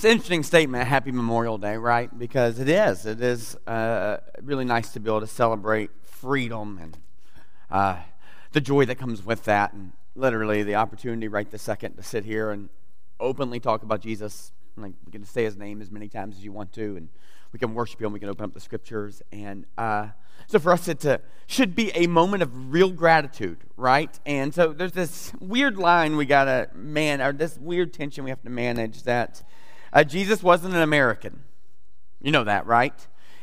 It's an interesting statement, Happy Memorial Day, right? Because it is. It is uh, really nice to be able to celebrate freedom and uh, the joy that comes with that, and literally the opportunity right this second to sit here and openly talk about Jesus. Like we can say his name as many times as you want to, and we can worship him. We can open up the scriptures, and uh, so for us, it should be a moment of real gratitude, right? And so there's this weird line we gotta man, or this weird tension we have to manage that uh, Jesus wasn't an American. You know that, right?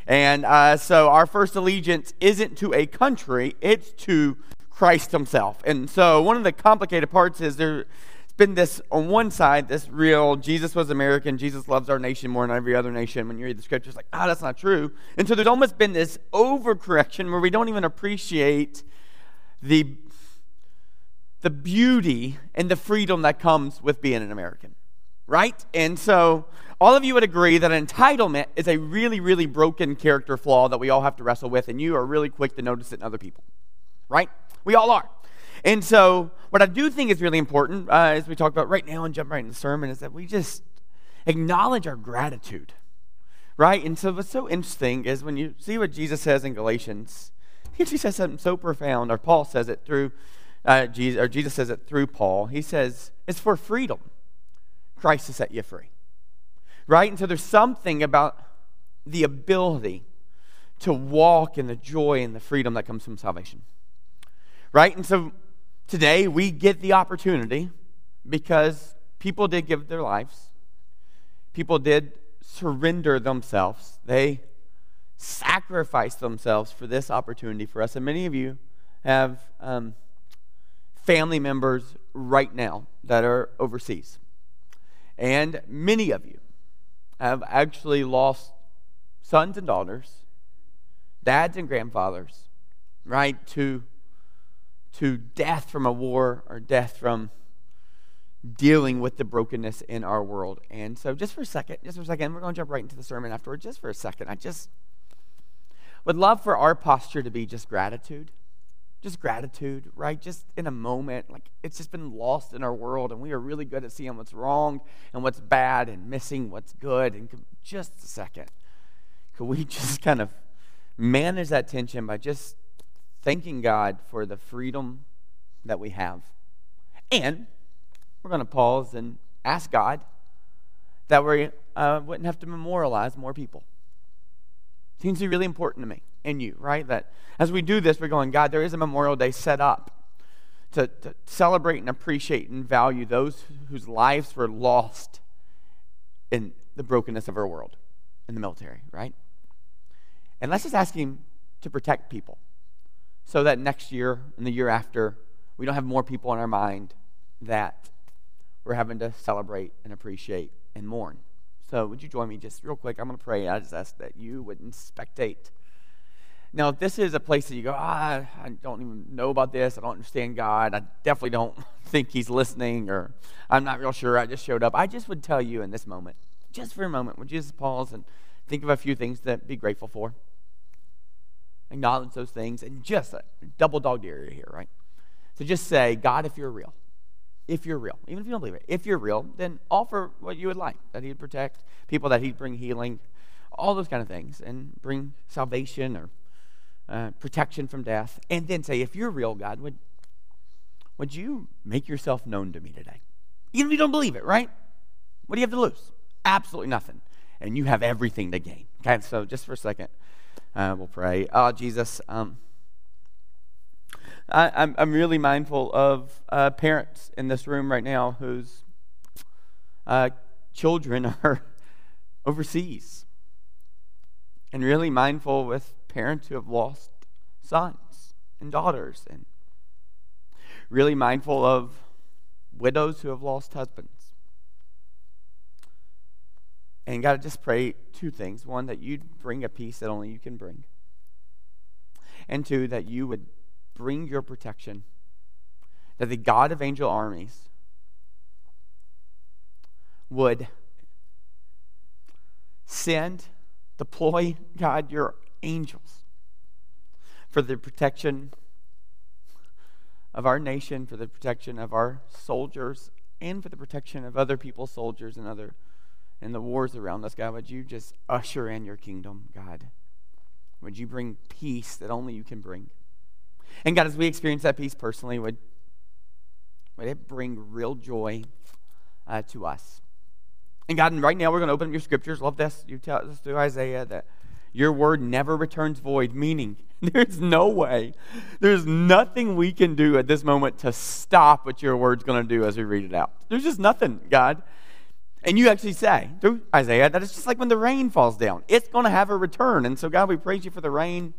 And uh, so our first allegiance isn't to a country, it's to Christ Himself. And so one of the complicated parts is there's been this, on one side, this real Jesus was American, Jesus loves our nation more than every other nation. When you read the scriptures, like, ah, oh, that's not true. And so there's almost been this overcorrection where we don't even appreciate the, the beauty and the freedom that comes with being an American right? And so all of you would agree that entitlement is a really, really broken character flaw that we all have to wrestle with, and you are really quick to notice it in other people, right? We all are. And so, what I do think is really important, uh, as we talk about right now and jump right into the sermon, is that we just acknowledge our gratitude, right? And so, what's so interesting is when you see what Jesus says in Galatians, he actually says something so profound, or Paul says it through uh, Jesus, or Jesus says it through Paul. He says, it's for freedom Christ to set you free. Right? And so there's something about the ability to walk in the joy and the freedom that comes from salvation. Right? And so today we get the opportunity because people did give their lives, people did surrender themselves, they sacrificed themselves for this opportunity for us. And many of you have um, family members right now that are overseas. And many of you have actually lost sons and daughters, dads and grandfathers, right, to, to death from a war or death from dealing with the brokenness in our world. And so, just for a second, just for a second, we're going to jump right into the sermon afterward. Just for a second, I just would love for our posture to be just gratitude just gratitude, right? Just in a moment. Like it's just been lost in our world, and we are really good at seeing what's wrong and what's bad and missing what's good. And just a second, could we just kind of manage that tension by just thanking God for the freedom that we have? And we're going to pause and ask God that we uh, wouldn't have to memorialize more people. Seems to be really important to me and you, right? That as we do this, we're going, God, there is a Memorial Day set up to, to celebrate and appreciate and value those whose lives were lost in the brokenness of our world in the military, right? And let's just ask Him to protect people so that next year and the year after, we don't have more people in our mind that we're having to celebrate and appreciate and mourn. So, would you join me just real quick? I'm going to pray. I just ask that you wouldn't spectate now, if this is a place that you go, ah, I don't even know about this, I don't understand God, I definitely don't think He's listening, or I'm not real sure, I just showed up, I just would tell you in this moment, just for a moment, would you just pause and think of a few things to be grateful for? Acknowledge those things, and just a double dog area here, right? So just say, God, if you're real, if you're real, even if you don't believe it, if you're real, then offer what you would like that He'd protect people, that He'd bring healing, all those kind of things, and bring salvation or uh, protection from death, and then say, if you're real, God, would, would you make yourself known to me today? Even if you don't believe it, right? What do you have to lose? Absolutely nothing. And you have everything to gain. Okay, so just for a second, uh, we'll pray. Oh, Jesus, um, I, am I'm, I'm really mindful of uh, parents in this room right now whose uh, children are overseas. And really mindful with parents who have lost sons and daughters, and really mindful of widows who have lost husbands. And God, just pray two things. One, that you'd bring a peace that only you can bring. And two, that you would bring your protection. That the God of angel armies would send, deploy, God, your angels for the protection of our nation, for the protection of our soldiers, and for the protection of other people's soldiers and other and the wars around us, God, would you just usher in your kingdom, God? Would you bring peace that only you can bring? And God, as we experience that peace personally, would, would it bring real joy uh, to us? And God, right now we're going to open up your scriptures. Love this. You tell us through Isaiah that your word never returns void, meaning there's no way, there's nothing we can do at this moment to stop what your word's going to do as we read it out. There's just nothing, God. And you actually say through Isaiah that it's just like when the rain falls down, it's going to have a return. And so, God, we praise you for the rain.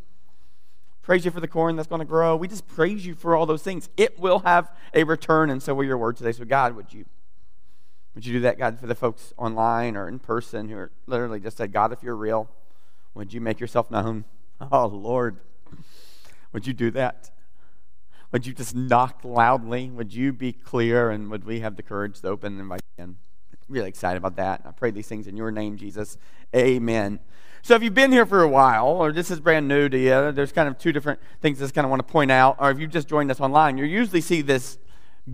Praise you for the corn that's going to grow. We just praise you for all those things. It will have a return, and so will your word today. So, God, would you would you do that, God, for the folks online or in person who are literally just said, God, if you're real, would you make yourself known? Oh, Lord, would you do that? Would you just knock loudly? Would you be clear? And would we have the courage to open and invite in? Really excited about that. I pray these things in your name, Jesus. Amen. So, if you've been here for a while, or this is brand new to you, there's kind of two different things I just kind of want to point out. Or if you've just joined us online, you usually see this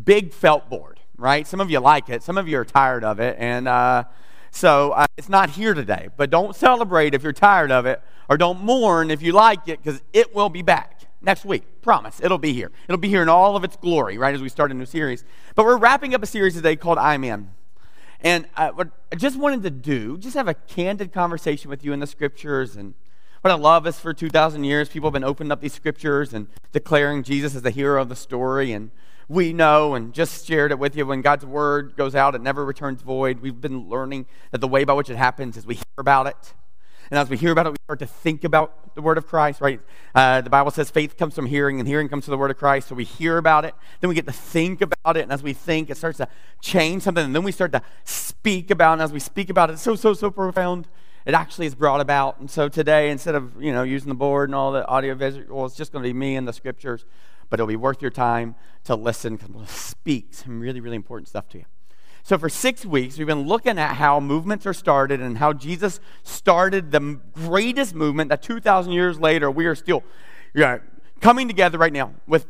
big felt board, right? Some of you like it, some of you are tired of it, and uh, so uh, it's not here today. But don't celebrate if you're tired of it, or don't mourn if you like it, because it will be back next week. Promise. It'll be here. It'll be here in all of its glory, right, as we start a new series. But we're wrapping up a series today called I'm In. And uh, what I just wanted to do, just have a candid conversation with you in the scriptures. And what I love is for 2,000 years, people have been opening up these scriptures and declaring Jesus as the hero of the story. And we know and just shared it with you when God's word goes out, it never returns void. We've been learning that the way by which it happens is we hear about it. And as we hear about it, we start to think about the word of Christ, right? Uh, the Bible says faith comes from hearing, and hearing comes from the word of Christ. So we hear about it, then we get to think about it, and as we think, it starts to change something, and then we start to speak about it, and as we speak about it, it's so, so, so profound. It actually is brought about. And so today, instead of, you know, using the board and all the audio visual, it's just going to be me and the scriptures, but it'll be worth your time to listen because we'll speak some really, really important stuff to you. So, for six weeks, we've been looking at how movements are started and how Jesus started the greatest movement that 2,000 years later, we are still you know, coming together right now with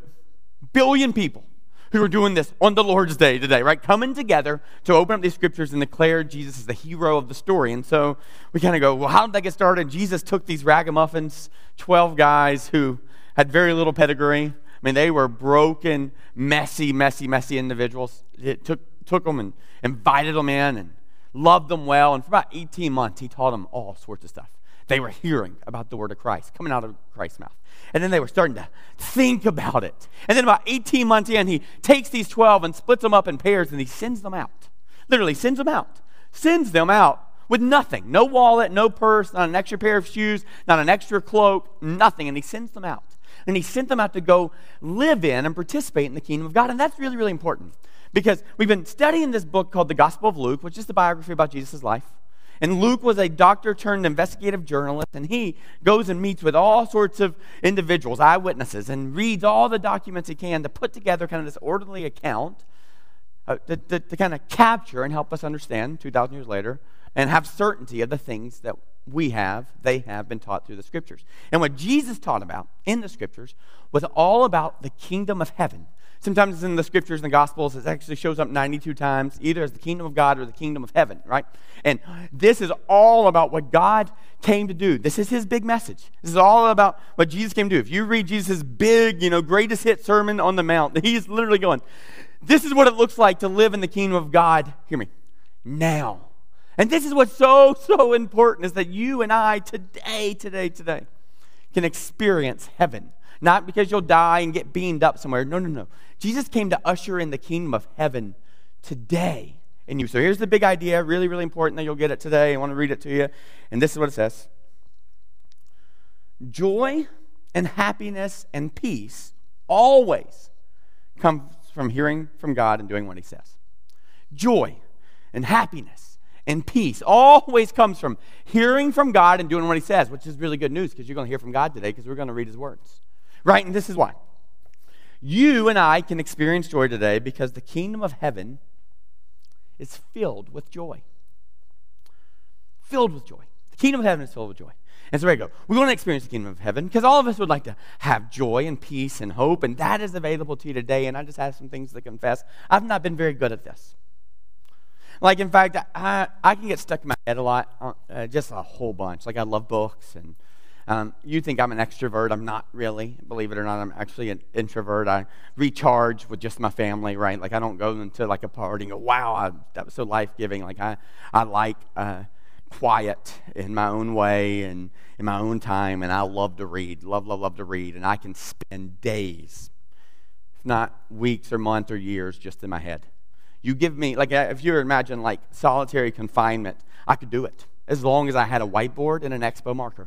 billion people who are doing this on the Lord's Day today, right? Coming together to open up these scriptures and declare Jesus as the hero of the story. And so we kind of go, well, how did that get started? Jesus took these ragamuffins, 12 guys who had very little pedigree. I mean, they were broken, messy, messy, messy individuals. It took took them and invited them in and loved them well. And for about 18 months, he taught them all sorts of stuff. They were hearing about the word of Christ coming out of Christ's mouth. And then they were starting to think about it. And then about 18 months in, he takes these 12 and splits them up in pairs and he sends them out. Literally, sends them out. Sends them out with nothing no wallet, no purse, not an extra pair of shoes, not an extra cloak, nothing. And he sends them out. And he sent them out to go live in and participate in the kingdom of God. And that's really, really important because we've been studying this book called the Gospel of Luke, which is the biography about Jesus' life. And Luke was a doctor turned investigative journalist, and he goes and meets with all sorts of individuals, eyewitnesses, and reads all the documents he can to put together kind of this orderly account uh, to, to, to kind of capture and help us understand 2,000 years later and have certainty of the things that we have, they have been taught through the scriptures. And what Jesus taught about in the scriptures was all about the kingdom of heaven Sometimes in the scriptures and the gospels, it actually shows up 92 times, either as the kingdom of God or the kingdom of heaven, right? And this is all about what God came to do. This is his big message. This is all about what Jesus came to do. If you read Jesus' big, you know, greatest hit sermon on the mount, he's literally going, This is what it looks like to live in the kingdom of God. Hear me. Now. And this is what's so, so important is that you and I today, today, today can experience heaven not because you'll die and get beamed up somewhere. No, no, no. Jesus came to usher in the kingdom of heaven today in you. So here's the big idea, really, really important that you'll get it today. I want to read it to you. And this is what it says Joy and happiness and peace always comes from hearing from God and doing what He says. Joy and happiness and peace always comes from hearing from God and doing what He says, which is really good news because you're going to hear from God today because we're going to read His words. Right? And this is why. You and I can experience joy today because the kingdom of heaven is filled with joy. Filled with joy. The kingdom of heaven is filled with joy. And so there you go. We want to experience the kingdom of heaven because all of us would like to have joy and peace and hope, and that is available to you today. And I just have some things to confess. I've not been very good at this. Like, in fact, I, I can get stuck in my head a lot, uh, just a whole bunch. Like, I love books, and um, you think I'm an extrovert. I'm not really. Believe it or not, I'm actually an introvert. I recharge with just my family, right? Like, I don't go into like a party and go, wow, I, that was so life giving. Like, I, I like uh, quiet in my own way and in my own time, and I love to read. Love, love, love to read. And I can spend days, if not weeks or months or years, just in my head. You give me, like, if you imagine like solitary confinement, I could do it as long as I had a whiteboard and an expo marker.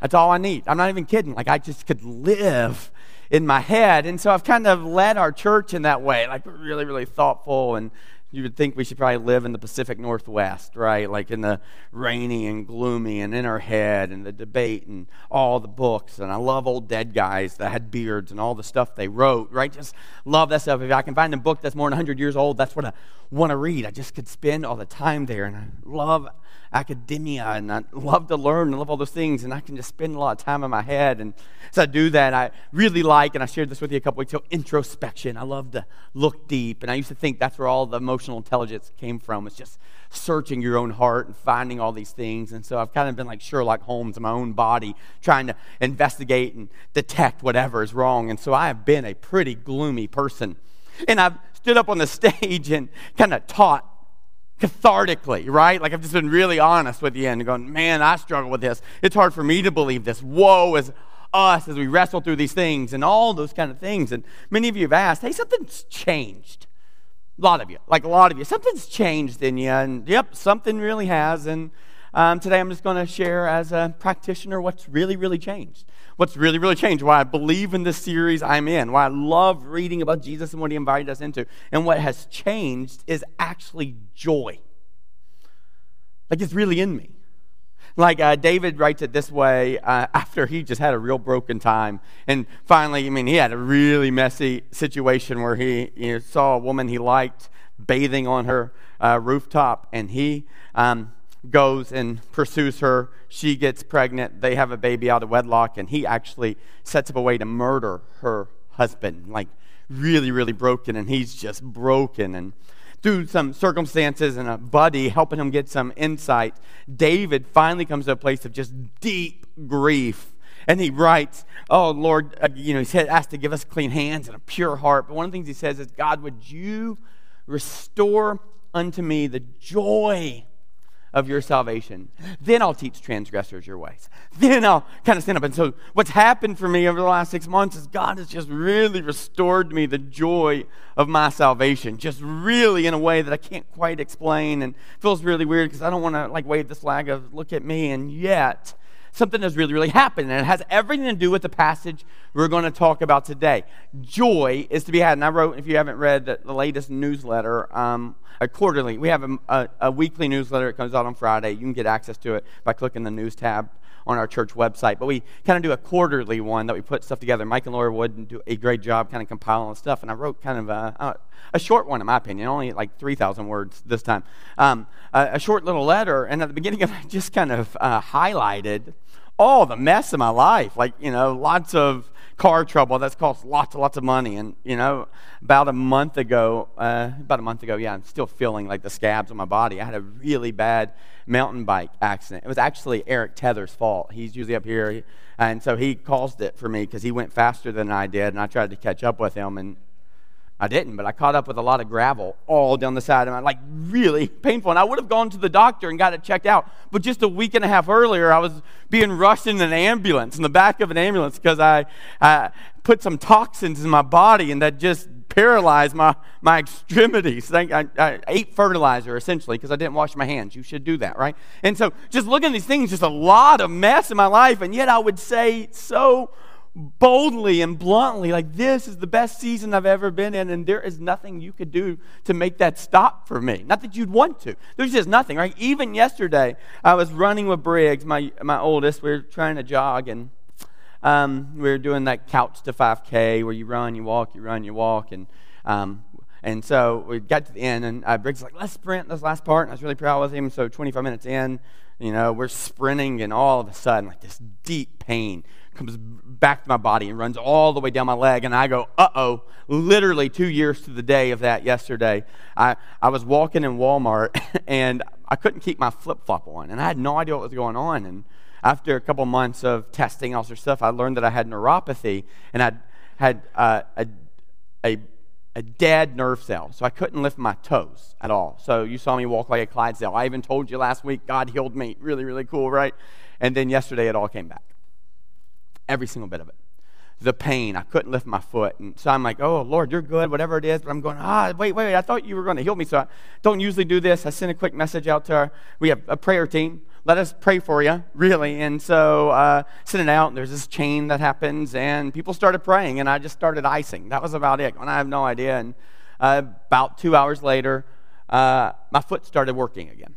That's all I need. I'm not even kidding. Like, I just could live in my head. And so I've kind of led our church in that way, like, really, really thoughtful and you would think we should probably live in the Pacific Northwest, right? Like in the rainy and gloomy and in our head and the debate and all the books. And I love old dead guys that had beards and all the stuff they wrote, right? Just love that stuff. If I can find a book that's more than 100 years old, that's what I want to read. I just could spend all the time there. And I love academia and I love to learn and love all those things. And I can just spend a lot of time in my head. And as I do that, I really like, and I shared this with you a couple weeks ago, introspection. I love to look deep. And I used to think that's where all the emotional intelligence came from. It's just searching your own heart and finding all these things. And so I've kind of been like Sherlock Holmes in my own body, trying to investigate and detect whatever is wrong. And so I have been a pretty gloomy person. And I've stood up on the stage and kind of taught cathartically, right? Like I've just been really honest with you and going, man, I struggle with this. It's hard for me to believe this. Woe is us as we wrestle through these things and all those kind of things. And many of you have asked, hey, something's changed. A lot of you, like a lot of you, something's changed in you. And yep, something really has. And um, today I'm just going to share as a practitioner what's really, really changed. What's really, really changed, why I believe in this series I'm in, why I love reading about Jesus and what he invited us into. And what has changed is actually joy. Like it's really in me. Like uh, David writes it this way uh, after he just had a real broken time. And finally, I mean, he had a really messy situation where he you know, saw a woman he liked bathing on her uh, rooftop, and he um, goes and pursues her. She gets pregnant. They have a baby out of wedlock, and he actually sets up a way to murder her husband. Like, really, really broken, and he's just broken. And through some circumstances and a buddy helping him get some insight, David finally comes to a place of just deep grief. And he writes, Oh, Lord, uh, you know, he said, asked to give us clean hands and a pure heart. But one of the things he says is, God, would you restore unto me the joy of your salvation. Then I'll teach transgressors your ways. Then I'll kind of stand up. And so, what's happened for me over the last six months is God has just really restored me the joy of my salvation, just really in a way that I can't quite explain and feels really weird because I don't want to like wave the flag of look at me. And yet, something has really, really happened. And it has everything to do with the passage we're going to talk about today. Joy is to be had. And I wrote, if you haven't read the, the latest newsletter, um, a quarterly, we have a, a, a weekly newsletter. It comes out on Friday. You can get access to it by clicking the news tab on our church website. But we kind of do a quarterly one that we put stuff together. Mike and Laura Wood do a great job kind of compiling stuff. And I wrote kind of a, a short one, in my opinion, only like 3,000 words this time. Um, a, a, short little letter. And at the beginning of it, just kind of uh, highlighted all the mess in my life. Like, you know, lots of car trouble that's cost lots and lots of money. And, you know, about a month ago, uh, about a month ago, yeah, I'm still feeling like the scabs on my body. I had a really bad mountain bike accident. It was actually Eric Tether's fault. He's usually up here. And so he caused it for me because he went faster than I did. And I tried to catch up with him. And I didn't, but I caught up with a lot of gravel all down the side of my, like really painful. And I would have gone to the doctor and got it checked out. But just a week and a half earlier, I was being rushed in an ambulance, in the back of an ambulance, because I, I put some toxins in my body and that just paralyzed my, my extremities. I, I, I ate fertilizer essentially because I didn't wash my hands. You should do that, right? And so just looking at these things, just a lot of mess in my life. And yet I would say so boldly and bluntly, like, this is the best season I've ever been in, and there is nothing you could do to make that stop for me. Not that you'd want to. There's just nothing, right? Even yesterday, I was running with Briggs, my, my oldest. We were trying to jog, and um, we were doing that couch to 5K where you run, you walk, you run, you walk. And, um, and so we got to the end, and uh, Briggs was like, let's sprint this last part. And I was really proud with him. So 25 minutes in, you know, we're sprinting, and all of a sudden, like this deep pain comes back to my body and runs all the way down my leg. And I go, uh oh, literally two years to the day of that yesterday. I, I was walking in Walmart and I couldn't keep my flip flop on. And I had no idea what was going on. And after a couple months of testing all sorts of stuff, I learned that I had neuropathy and I had uh, a, a, a dead nerve cell. So I couldn't lift my toes at all. So you saw me walk like a Clydesdale. I even told you last week, God healed me. Really, really cool, right? And then yesterday it all came back. Every single bit of it. The pain, I couldn't lift my foot. And so I'm like, oh, Lord, you're good, whatever it is. But I'm going, ah, wait, wait, wait. I thought you were going to heal me. So I don't usually do this. I send a quick message out to our, we have a prayer team. Let us pray for you, really. And so uh, it out. And there's this chain that happens. And people started praying. And I just started icing. That was about it. And I have no idea. And uh, about two hours later, uh, my foot started working again.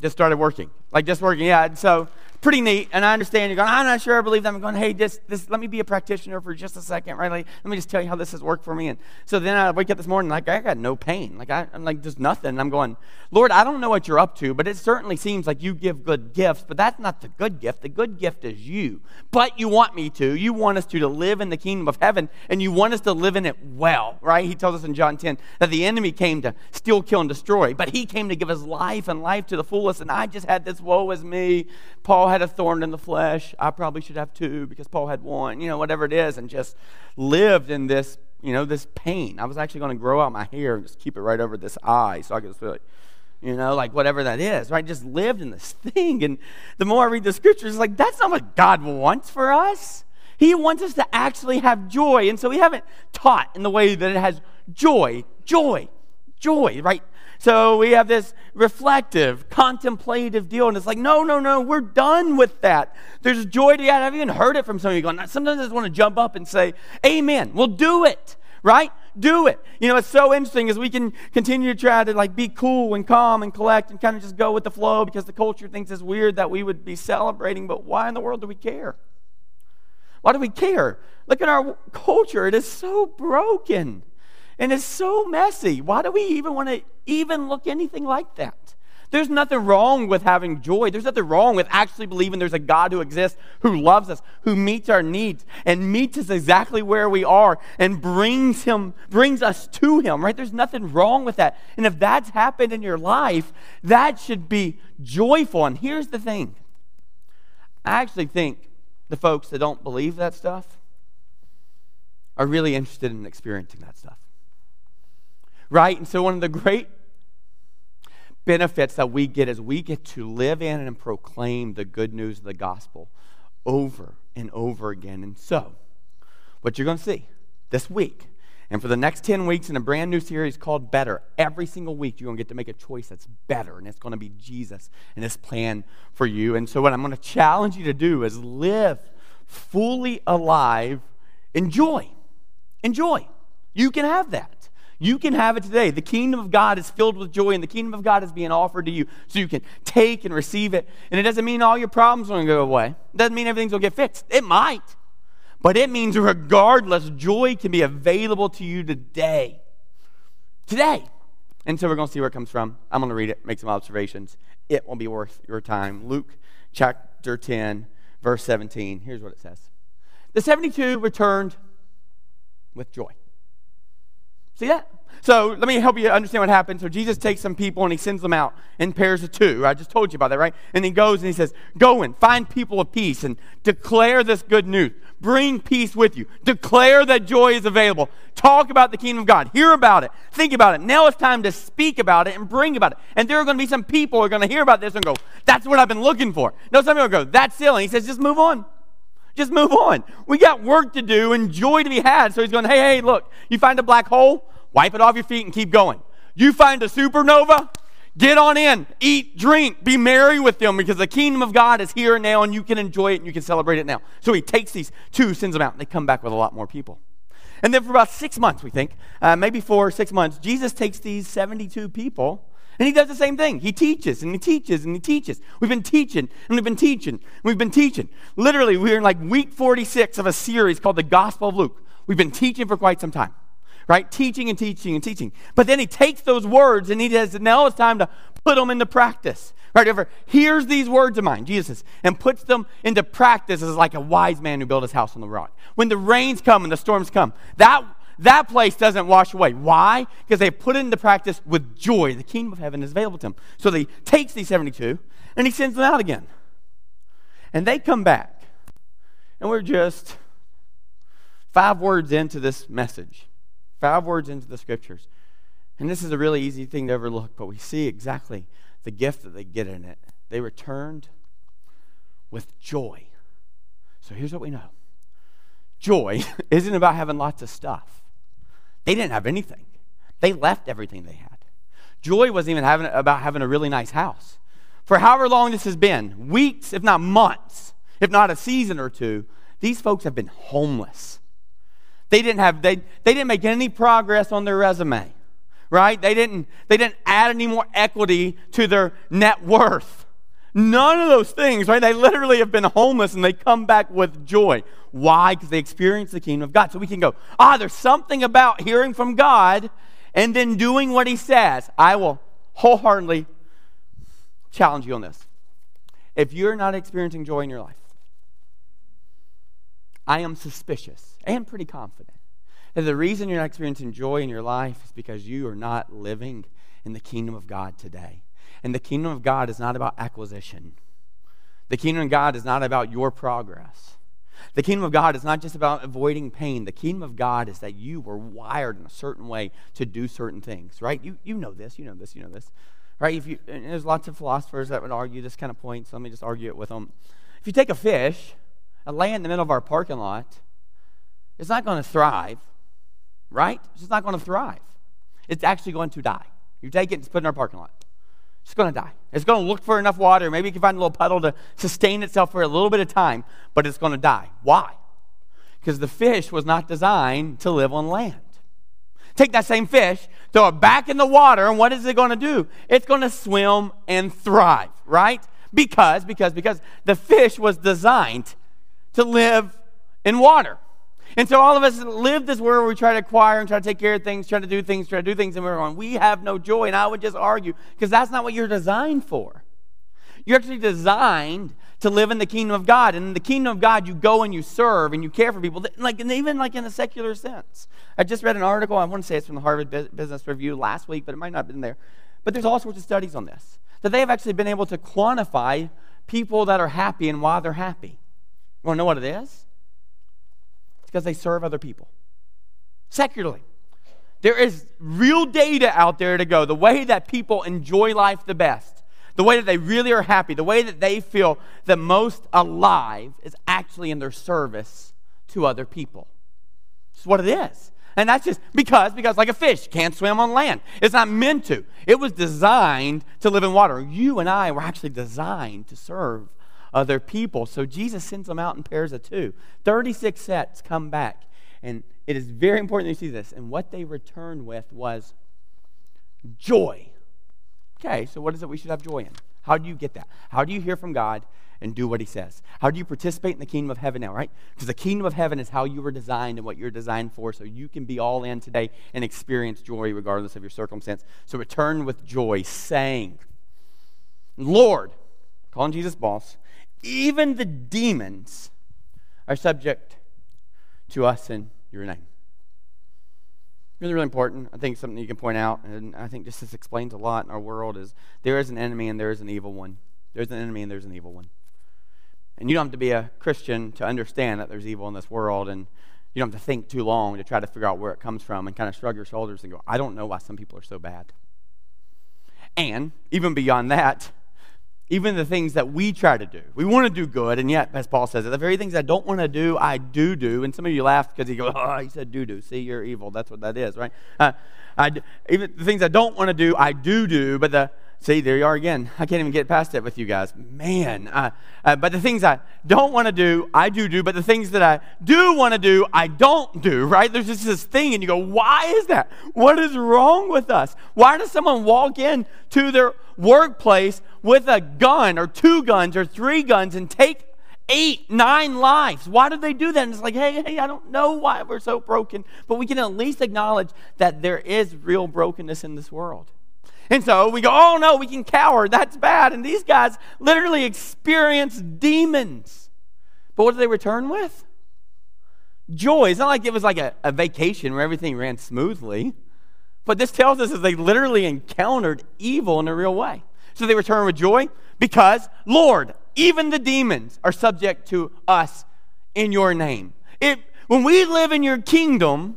Just started working. Like just working. Yeah. And so pretty neat. And I understand you're going, I'm not sure I believe that. I'm going, hey, just this, let me be a practitioner for just a second, right? Like, let me just tell you how this has worked for me. And so then I wake up this morning, like, I got no pain. Like, I, am like, just nothing. And I'm going, Lord, I don't know what you're up to, but it certainly seems like you give good gifts, but that's not the good gift. The good gift is you. But you want me to. You want us to, to live in the kingdom of heaven, and you want us to live in it well, right? He tells us in John 10 that the enemy came to steal, kill, and destroy, but he came to give us life and life to the fullest. And I just had this woe is me. Paul had a thorn in the flesh. I probably should have two because Paul had one, you know, whatever it is, and just lived in this, you know, this pain. I was actually going to grow out my hair and just keep it right over this eye so I could just feel like, you know, like whatever that is, right? Just lived in this thing. And the more I read the scriptures, it's like, that's not what God wants for us. He wants us to actually have joy. And so we haven't taught in the way that it has joy, joy, joy, right? So we have this reflective, contemplative deal, and it's like, no, no, no, we're done with that. There's joy to that. I've even heard it from some of you going, sometimes I just want to jump up and say, Amen. We'll do it, right? Do it. You know, it's so interesting as we can continue to try to like be cool and calm and collect and kind of just go with the flow because the culture thinks it's weird that we would be celebrating, but why in the world do we care? Why do we care? Look at our culture. It is so broken. And it's so messy. Why do we even want to even look anything like that? There's nothing wrong with having joy. There's nothing wrong with actually believing there's a God who exists, who loves us, who meets our needs and meets us exactly where we are and brings him brings us to him, right? There's nothing wrong with that. And if that's happened in your life, that should be joyful. And here's the thing. I actually think the folks that don't believe that stuff are really interested in experiencing that stuff right? And so, one of the great benefits that we get is we get to live in and proclaim the good news of the gospel over and over again. And so, what you're going to see this week and for the next 10 weeks in a brand new series called Better, every single week you're going to get to make a choice that's better, and it's going to be Jesus and his plan for you. And so, what I'm going to challenge you to do is live fully alive in joy. Enjoy. You can have that. You can have it today. The kingdom of God is filled with joy, and the kingdom of God is being offered to you so you can take and receive it. And it doesn't mean all your problems are going to go away, it doesn't mean everything's going to get fixed. It might. But it means, regardless, joy can be available to you today. Today. And so we're going to see where it comes from. I'm going to read it, make some observations. It won't be worth your time. Luke chapter 10, verse 17. Here's what it says The 72 returned with joy. See that? So let me help you understand what happened. So Jesus takes some people and he sends them out in pairs of two. I just told you about that, right? And he goes and he says, Go and find people of peace and declare this good news. Bring peace with you. Declare that joy is available. Talk about the kingdom of God. Hear about it. Think about it. Now it's time to speak about it and bring about it. And there are going to be some people who are going to hear about this and go, That's what I've been looking for. No, some people go, That's silly. He says, Just move on. Just move on. We got work to do and joy to be had. So he's going, hey, hey, look, you find a black hole, wipe it off your feet and keep going. You find a supernova, get on in, eat, drink, be merry with them because the kingdom of God is here now and you can enjoy it and you can celebrate it now. So he takes these two, sends them out, and they come back with a lot more people. And then for about six months, we think, uh, maybe four or six months, Jesus takes these 72 people and he does the same thing. He teaches and he teaches and he teaches. We've been teaching and we've been teaching. And we've been teaching. Literally, we're in like week 46 of a series called the Gospel of Luke. We've been teaching for quite some time, right? Teaching and teaching and teaching. But then he takes those words and he says, now it's time to put them into practice. Right over, hears these words of mine, Jesus, and puts them into practice as like a wise man who built his house on the rock. When the rains come and the storms come, that that place doesn't wash away. Why? Because they put it into practice with joy. The kingdom of heaven is available to them. So he takes these 72 and he sends them out again. And they come back. And we're just five words into this message, five words into the scriptures. And this is a really easy thing to overlook, but we see exactly the gift that they get in it. They returned with joy. So here's what we know joy isn't about having lots of stuff. They didn't have anything, they left everything they had. Joy wasn't even having, about having a really nice house. For however long this has been weeks, if not months, if not a season or two these folks have been homeless. They didn't have they, they didn't make any progress on their resume right? They didn't, they didn't add any more equity to their net worth. None of those things, right? They literally have been homeless and they come back with joy. Why? Because they experience the kingdom of God. So we can go, ah, there's something about hearing from God and then doing what he says. I will wholeheartedly challenge you on this. If you're not experiencing joy in your life, I am suspicious and pretty confident that the reason you're not experiencing joy in your life is because you are not living in the kingdom of God today. And the kingdom of God is not about acquisition. The kingdom of God is not about your progress. The kingdom of God is not just about avoiding pain. The kingdom of God is that you were wired in a certain way to do certain things, right? You, you know this, you know this, you know this, right? If you, there's lots of philosophers that would argue this kind of point, so let me just argue it with them. If you take a fish and lay it in the middle of our parking lot, it's not going to thrive right? It's not going to thrive. It's actually going to die. You take it and put it in our parking lot. It's going to die. It's going to look for enough water. Maybe you can find a little puddle to sustain itself for a little bit of time, but it's going to die. Why? Because the fish was not designed to live on land. Take that same fish, throw it back in the water, and what is it going to do? It's going to swim and thrive, right? Because, because, because the fish was designed to live in water. And so all of us live this world where we try to acquire and try to take care of things, try to do things, try to do things, and we're going, we have no joy. And I would just argue, because that's not what you're designed for. You're actually designed to live in the kingdom of God. And in the kingdom of God, you go and you serve and you care for people, like, even like in a secular sense. I just read an article, I want to say it's from the Harvard Business Review last week, but it might not have been there. But there's all sorts of studies on this, that they have actually been able to quantify people that are happy and why they're happy. You want to know what it is? Because they serve other people secularly. There is real data out there to go. The way that people enjoy life the best, the way that they really are happy, the way that they feel the most alive is actually in their service to other people. It's what it is. And that's just because, because like a fish can't swim on land. It's not meant to. It was designed to live in water. You and I were actually designed to serve other people. So Jesus sends them out in pairs of two. 36 sets come back. And it is very important that you see this. And what they returned with was joy. Okay, so what is it we should have joy in? How do you get that? How do you hear from God and do what He says? How do you participate in the kingdom of heaven now, right? Because the kingdom of heaven is how you were designed and what you're designed for, so you can be all in today and experience joy regardless of your circumstance. So return with joy, saying, Lord, calling Jesus boss, even the demons are subject to us in your name. Really, really important. I think something you can point out, and I think just this explains a lot in our world is there is an enemy and there is an evil one. There's an enemy and there's an evil one. And you don't have to be a Christian to understand that there's evil in this world, and you don't have to think too long to try to figure out where it comes from and kind of shrug your shoulders and go, I don't know why some people are so bad. And even beyond that, even the things that we try to do. We want to do good, and yet, as Paul says, the very things I don't want to do, I do do. And some of you laugh because you go, oh, he said do do. See, you're evil. That's what that is, right? Uh, I, even the things I don't want to do, I do do. But the see, there you are again. I can't even get past it with you guys. Man. Uh, but the things I don't want to do, I do do. But the things that I do want to do, I don't do, right? There's just this thing, and you go, why is that? What is wrong with us? Why does someone walk in to their workplace with a gun or two guns or three guns and take eight, nine lives. Why did they do that? And it's like, hey, hey, I don't know why we're so broken, but we can at least acknowledge that there is real brokenness in this world. And so we go, oh no, we can cower. That's bad. And these guys literally experience demons. But what do they return with? Joy. It's not like it was like a, a vacation where everything ran smoothly. But this tells us that they literally encountered evil in a real way. So they return with joy because, Lord, even the demons are subject to us in your name. It, when we live in your kingdom,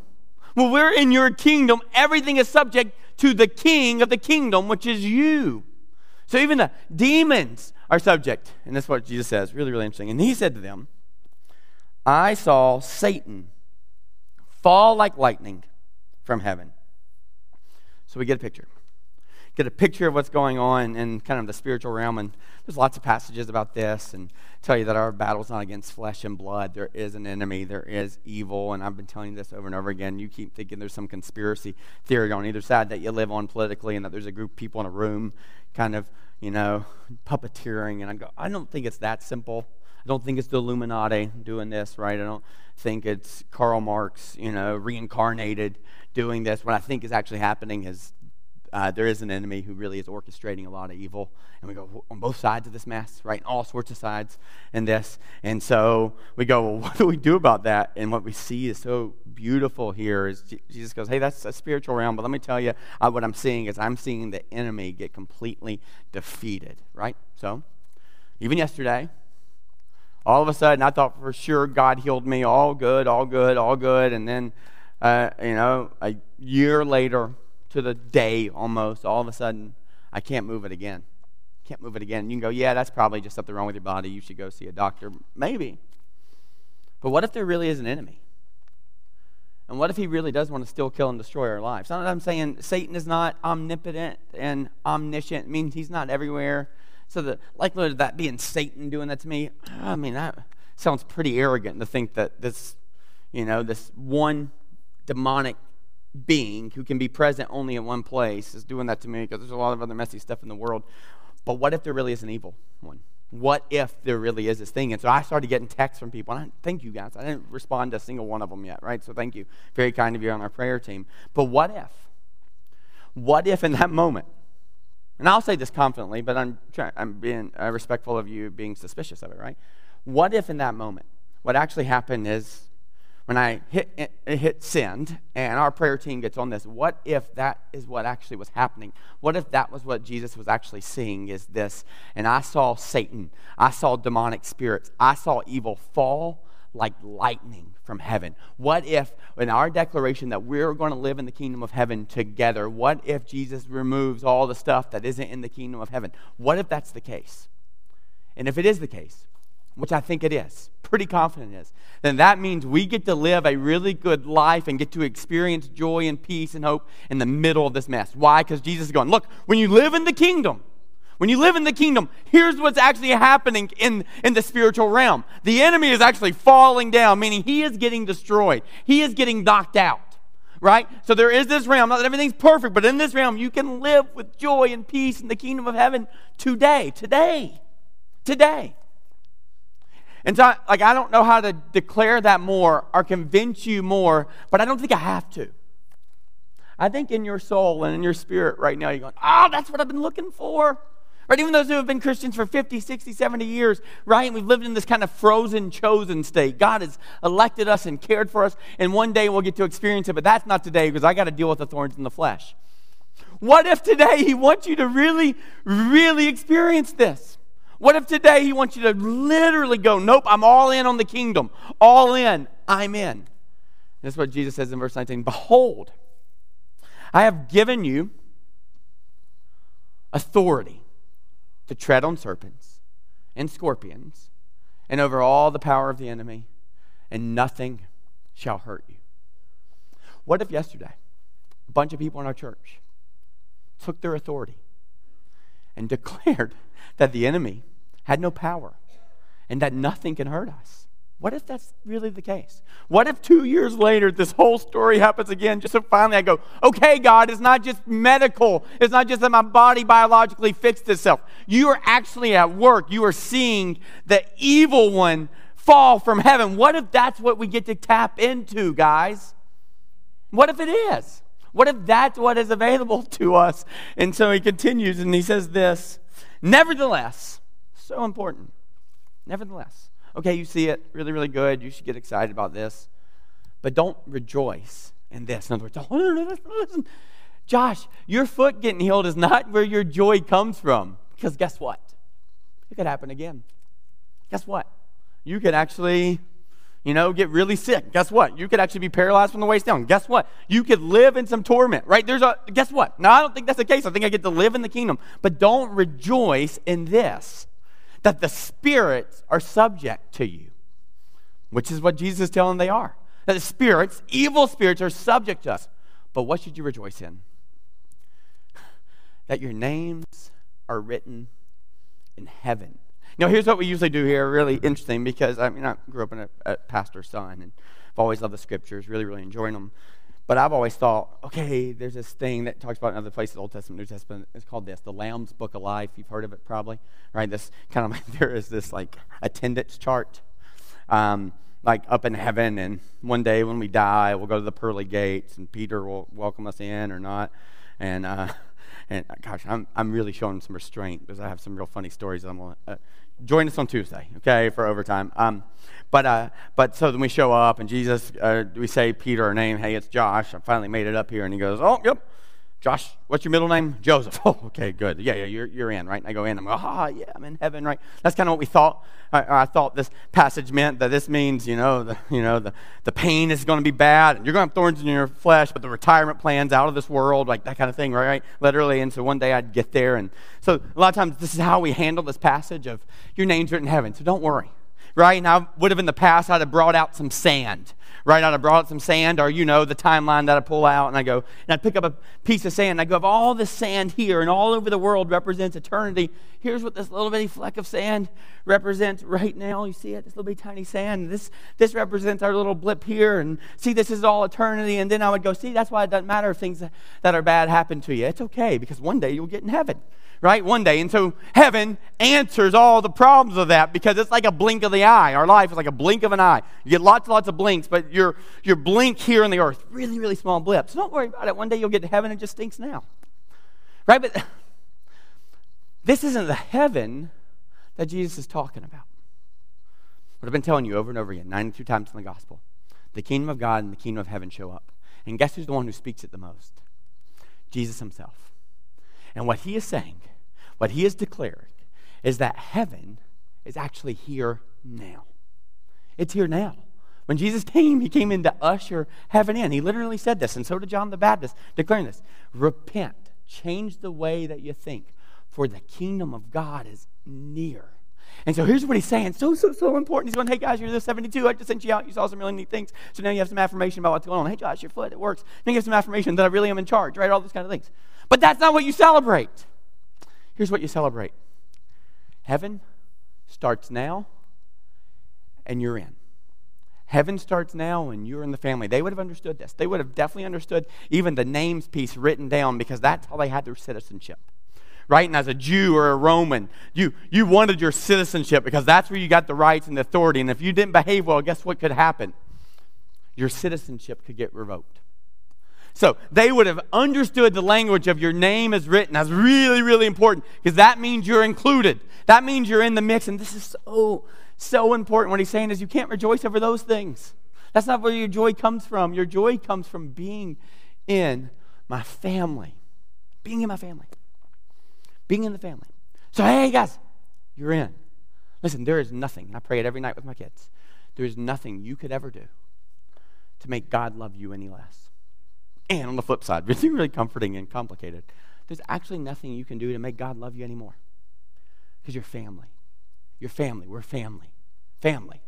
when we're in your kingdom, everything is subject to the king of the kingdom, which is you. So even the demons are subject. And that's what Jesus says. Really, really interesting. And he said to them, I saw Satan fall like lightning from heaven. So we get a picture get a picture of what's going on in kind of the spiritual realm. And there's lots of passages about this and tell you that our battle's not against flesh and blood. There is an enemy, there is evil. And I've been telling you this over and over again. You keep thinking there's some conspiracy theory on either side that you live on politically and that there's a group of people in a room kind of, you know, puppeteering. And I go, I don't think it's that simple. I don't think it's the Illuminati doing this, right? I don't think it's Karl Marx, you know, reincarnated doing this. What I think is actually happening is uh, there is an enemy who really is orchestrating a lot of evil. And we go on both sides of this mess, right? All sorts of sides in this. And so we go, well, what do we do about that? And what we see is so beautiful here is Jesus goes, hey, that's a spiritual realm. But let me tell you, uh, what I'm seeing is I'm seeing the enemy get completely defeated, right? So even yesterday, all of a sudden, I thought for sure God healed me. All good, all good, all good. And then, uh, you know, a year later, to the day almost, all of a sudden, I can't move it again. Can't move it again. You can go, yeah, that's probably just something wrong with your body. You should go see a doctor. Maybe. But what if there really is an enemy? And what if he really does want to still kill and destroy our lives? Not that I'm saying Satan is not omnipotent and omniscient. It means he's not everywhere. So the likelihood of that being Satan doing that to me, I mean, that sounds pretty arrogant to think that this, you know, this one demonic being who can be present only in one place is doing that to me because there's a lot of other messy stuff in the world. But what if there really is an evil one? What if there really is this thing? And so I started getting texts from people. And I, thank you guys. I didn't respond to a single one of them yet, right? So thank you. Very kind of you on our prayer team. But what if? What if in that moment? And I'll say this confidently, but I'm trying, I'm being uh, respectful of you being suspicious of it, right? What if in that moment, what actually happened is when I hit, hit send and our prayer team gets on this, what if that is what actually was happening? What if that was what Jesus was actually seeing is this? And I saw Satan, I saw demonic spirits, I saw evil fall like lightning from heaven. What if, in our declaration that we're going to live in the kingdom of heaven together, what if Jesus removes all the stuff that isn't in the kingdom of heaven? What if that's the case? And if it is the case, which I think it is, pretty confident it is, then that means we get to live a really good life and get to experience joy and peace and hope in the middle of this mess. Why? Because Jesus is going, look, when you live in the kingdom, when you live in the kingdom, here's what's actually happening in, in the spiritual realm. The enemy is actually falling down, meaning he is getting destroyed, he is getting knocked out. Right? So there is this realm. Not that everything's perfect, but in this realm, you can live with joy and peace in the kingdom of heaven today. Today. Today. And so, like, I don't know how to declare that more or convince you more, but I don't think I have to. I think in your soul and in your spirit right now, you're going, oh, that's what I've been looking for. Right? Even those who have been Christians for 50, 60, 70 years, right? And We've lived in this kind of frozen, chosen state. God has elected us and cared for us, and one day we'll get to experience it, but that's not today because I got to deal with the thorns in the flesh. What if today He wants you to really, really experience this? What if today he wants you to literally go, Nope, I'm all in on the kingdom. All in. I'm in. That's what Jesus says in verse 19 Behold, I have given you authority to tread on serpents and scorpions and over all the power of the enemy, and nothing shall hurt you. What if yesterday a bunch of people in our church took their authority and declared that the enemy had no power and that nothing can hurt us. What if that's really the case? What if two years later this whole story happens again? Just so finally I go, okay, God, it's not just medical. It's not just that my body biologically fixed itself. You are actually at work. You are seeing the evil one fall from heaven. What if that's what we get to tap into, guys? What if it is? What if that's what is available to us? And so he continues and he says this Nevertheless, so important. Nevertheless. Okay, you see it, really, really good. You should get excited about this. But don't rejoice in this. In other words, listen, Josh, your foot getting healed is not where your joy comes from. Because guess what? It could happen again. Guess what? You could actually you know, get really sick. Guess what? You could actually be paralyzed from the waist down. Guess what? You could live in some torment, right? There's a, guess what? Now, I don't think that's the case. I think I get to live in the kingdom. But don't rejoice in this, that the spirits are subject to you, which is what Jesus is telling they are. That the spirits, evil spirits, are subject to us. But what should you rejoice in? That your names are written in heaven Now, here's what we usually do here, really interesting, because I mean, I grew up in a, a pastor's son, and I've always loved the scriptures, really, really enjoying them. But I've always thought, okay, there's this thing that talks about in other places, Old Testament, New Testament. It's called this, the Lamb's Book of Life. You've heard of it probably, right? This kind of there is this like attendance chart, um, like up in heaven. And one day when we die, we'll go to the pearly gates, and Peter will welcome us in or not. And uh, and gosh, I'm I'm really showing some restraint because I have some real funny stories I'm gonna uh, join us on Tuesday, okay, for overtime. Um, but, uh, but so then we show up, and Jesus, uh, we say Peter, our name, hey, it's Josh. I finally made it up here. And he goes, oh, yep. Josh, what's your middle name? Joseph. Oh, okay, good. Yeah, yeah, you're, you're in, right? And I go in. I'm like, ah, oh, yeah, I'm in heaven, right? That's kind of what we thought. I, I, thought this passage meant that this means, you know, the, you know, the, the pain is going to be bad, and you're going to have thorns in your flesh, but the retirement plan's out of this world, like that kind of thing, right? Literally. And so one day I'd get there. And so a lot of times this is how we handle this passage of your name's written in heaven. So don't worry right? Now, would have in the past, I'd have brought out some sand, right? I'd have brought out some sand, or you know, the timeline that I pull out, and I go, and I'd pick up a piece of sand, and I go, all this sand here and all over the world represents eternity, here's what this little bitty fleck of sand represents right now. You see it? This little bitty tiny sand. This, this represents our little blip here, and see, this is all eternity. And then I would go, see, that's why it doesn't matter if things that are bad happen to you. It's okay, because one day you'll get in heaven right? One day. And so heaven answers all the problems of that because it's like a blink of the eye. Our life is like a blink of an eye. You get lots and lots of blinks, but your, your blink here on the earth, really, really small blips. So don't worry about it. One day you'll get to heaven, it just stinks now. Right? But this isn't the heaven that Jesus is talking about. What I've been telling you over and over again, 92 times in the gospel. The kingdom of God and the kingdom of heaven show up. And guess who's the one who speaks it the most? Jesus himself. And what he is saying, what he is declaring, is that heaven is actually here now. It's here now. When Jesus came, he came in to usher heaven in. He literally said this, and so did John the Baptist, declaring this Repent, change the way that you think, for the kingdom of God is near. And so here's what he's saying. So, so, so important. He's going, hey, guys, you're the 72. I just sent you out. You saw some really neat things. So now you have some affirmation about what's going on. Hey, Josh, your foot, it works. Then you have some affirmation that I really am in charge, right? All those kind of things. But that's not what you celebrate. Here's what you celebrate heaven starts now, and you're in. Heaven starts now, and you're in the family. They would have understood this. They would have definitely understood even the names piece written down because that's how they had their citizenship. Right? And as a Jew or a Roman, you, you wanted your citizenship because that's where you got the rights and the authority. And if you didn't behave well, guess what could happen? Your citizenship could get revoked. So they would have understood the language of your name is written. That's really, really important because that means you're included. That means you're in the mix. And this is so, so important. What he's saying is you can't rejoice over those things. That's not where your joy comes from. Your joy comes from being in my family. Being in my family. Being in the family. So, hey, guys, you're in. Listen, there is nothing, and I pray it every night with my kids. There is nothing you could ever do to make God love you any less. And on the flip side, really, really comforting and complicated, there's actually nothing you can do to make God love you anymore. Because you're family. You're family. We're family. Family.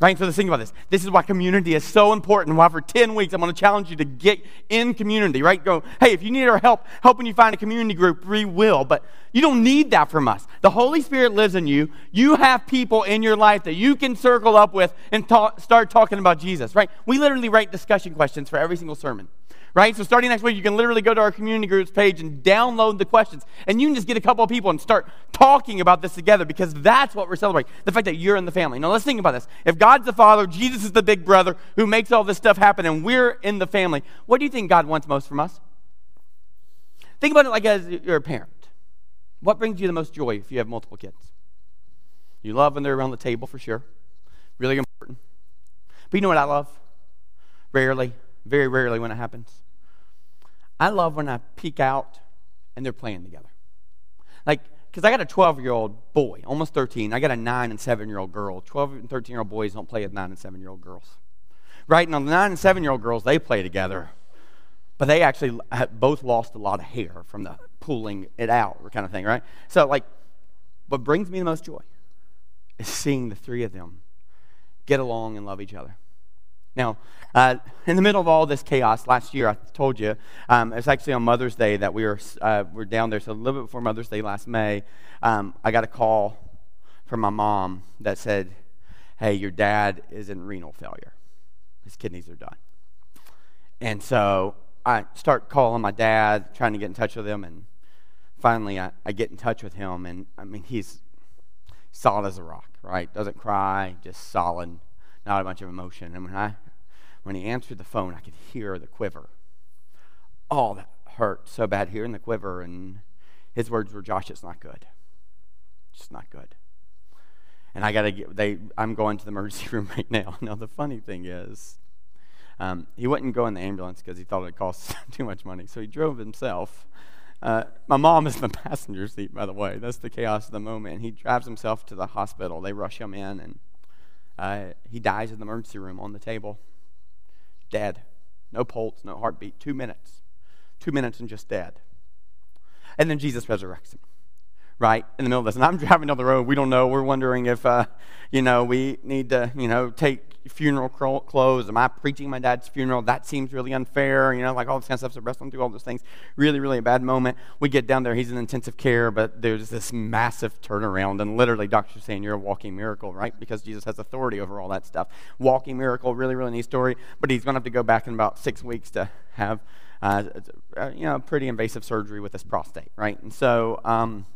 Right? So let's think about this. This is why community is so important. Why for 10 weeks I'm going to challenge you to get in community, right? Go, hey, if you need our help, helping you find a community group, we will. But you don't need that from us. The Holy Spirit lives in you. You have people in your life that you can circle up with and talk, start talking about Jesus, right? We literally write discussion questions for every single sermon right? So starting next week, you can literally go to our community groups page and download the questions. And you can just get a couple of people and start talking about this together because that's what we're celebrating. The fact that you're in the family. Now let's think about this. If God's the father, Jesus is the big brother who makes all this stuff happen, and we're in the family, what do you think God wants most from us? Think about it like as you're a parent. What brings you the most joy if you have multiple kids? You love when they're around the table for sure. Really important. But you know what I love? Rarely, very rarely when it happens. I love when I peek out and they're playing together. Like, because I got a 12 year old boy, almost 13. I got a 9 and 7 year old girl. 12 and 13 year old boys don't play with 9 and 7 year old girls. Right? On the 9 and 7 year old girls, they play together. But they actually both lost a lot of hair from the pulling it out kind of thing, right? So, like, what brings me the most joy is seeing the three of them get along and love each other. Now, uh, in the middle of all this chaos, last year I told you um, it's actually on Mother's Day that we were uh, we're down there. So a little bit before Mother's Day last May, um, I got a call from my mom that said, "Hey, your dad is in renal failure. His kidneys are done." And so I start calling my dad, trying to get in touch with him, and finally I, I get in touch with him, and I mean he's solid as a rock, right? Doesn't cry, just solid, not a bunch of emotion. And when I when he answered the phone, I could hear the quiver. Oh, that hurt so bad hearing the quiver. And his words were, Josh, it's not good. It's not good. And I got to get, they, I'm going to the emergency room right now. Now, the funny thing is, um, he wouldn't go in the ambulance because he thought it cost too much money. So he drove himself uh, my mom is in the passenger seat, by the way. That's the chaos of the moment. He drives himself to the hospital. They rush him in, and uh, he dies in the emergency room on the table. Dead. No pulse, no heartbeat. Two minutes. Two minutes and just dead. And then Jesus resurrects him, right? In the middle of this. And I'm driving down the road. We don't know. We're wondering if, uh, you know, we need to, you know, take funeral clothes? Am I preaching my dad's funeral? That seems really unfair. You know, like all this kind of stuff. So wrestling through all those things. Really, really a bad moment. We get down there. He's in intensive care, but there's this massive turnaround. And literally, doctors saying you're a walking miracle, right? Because Jesus has authority over all that stuff. Walking miracle, really, really neat story. But he's going to have to go back in about six weeks to have, uh, you know, pretty invasive surgery with his prostate, right? And so um,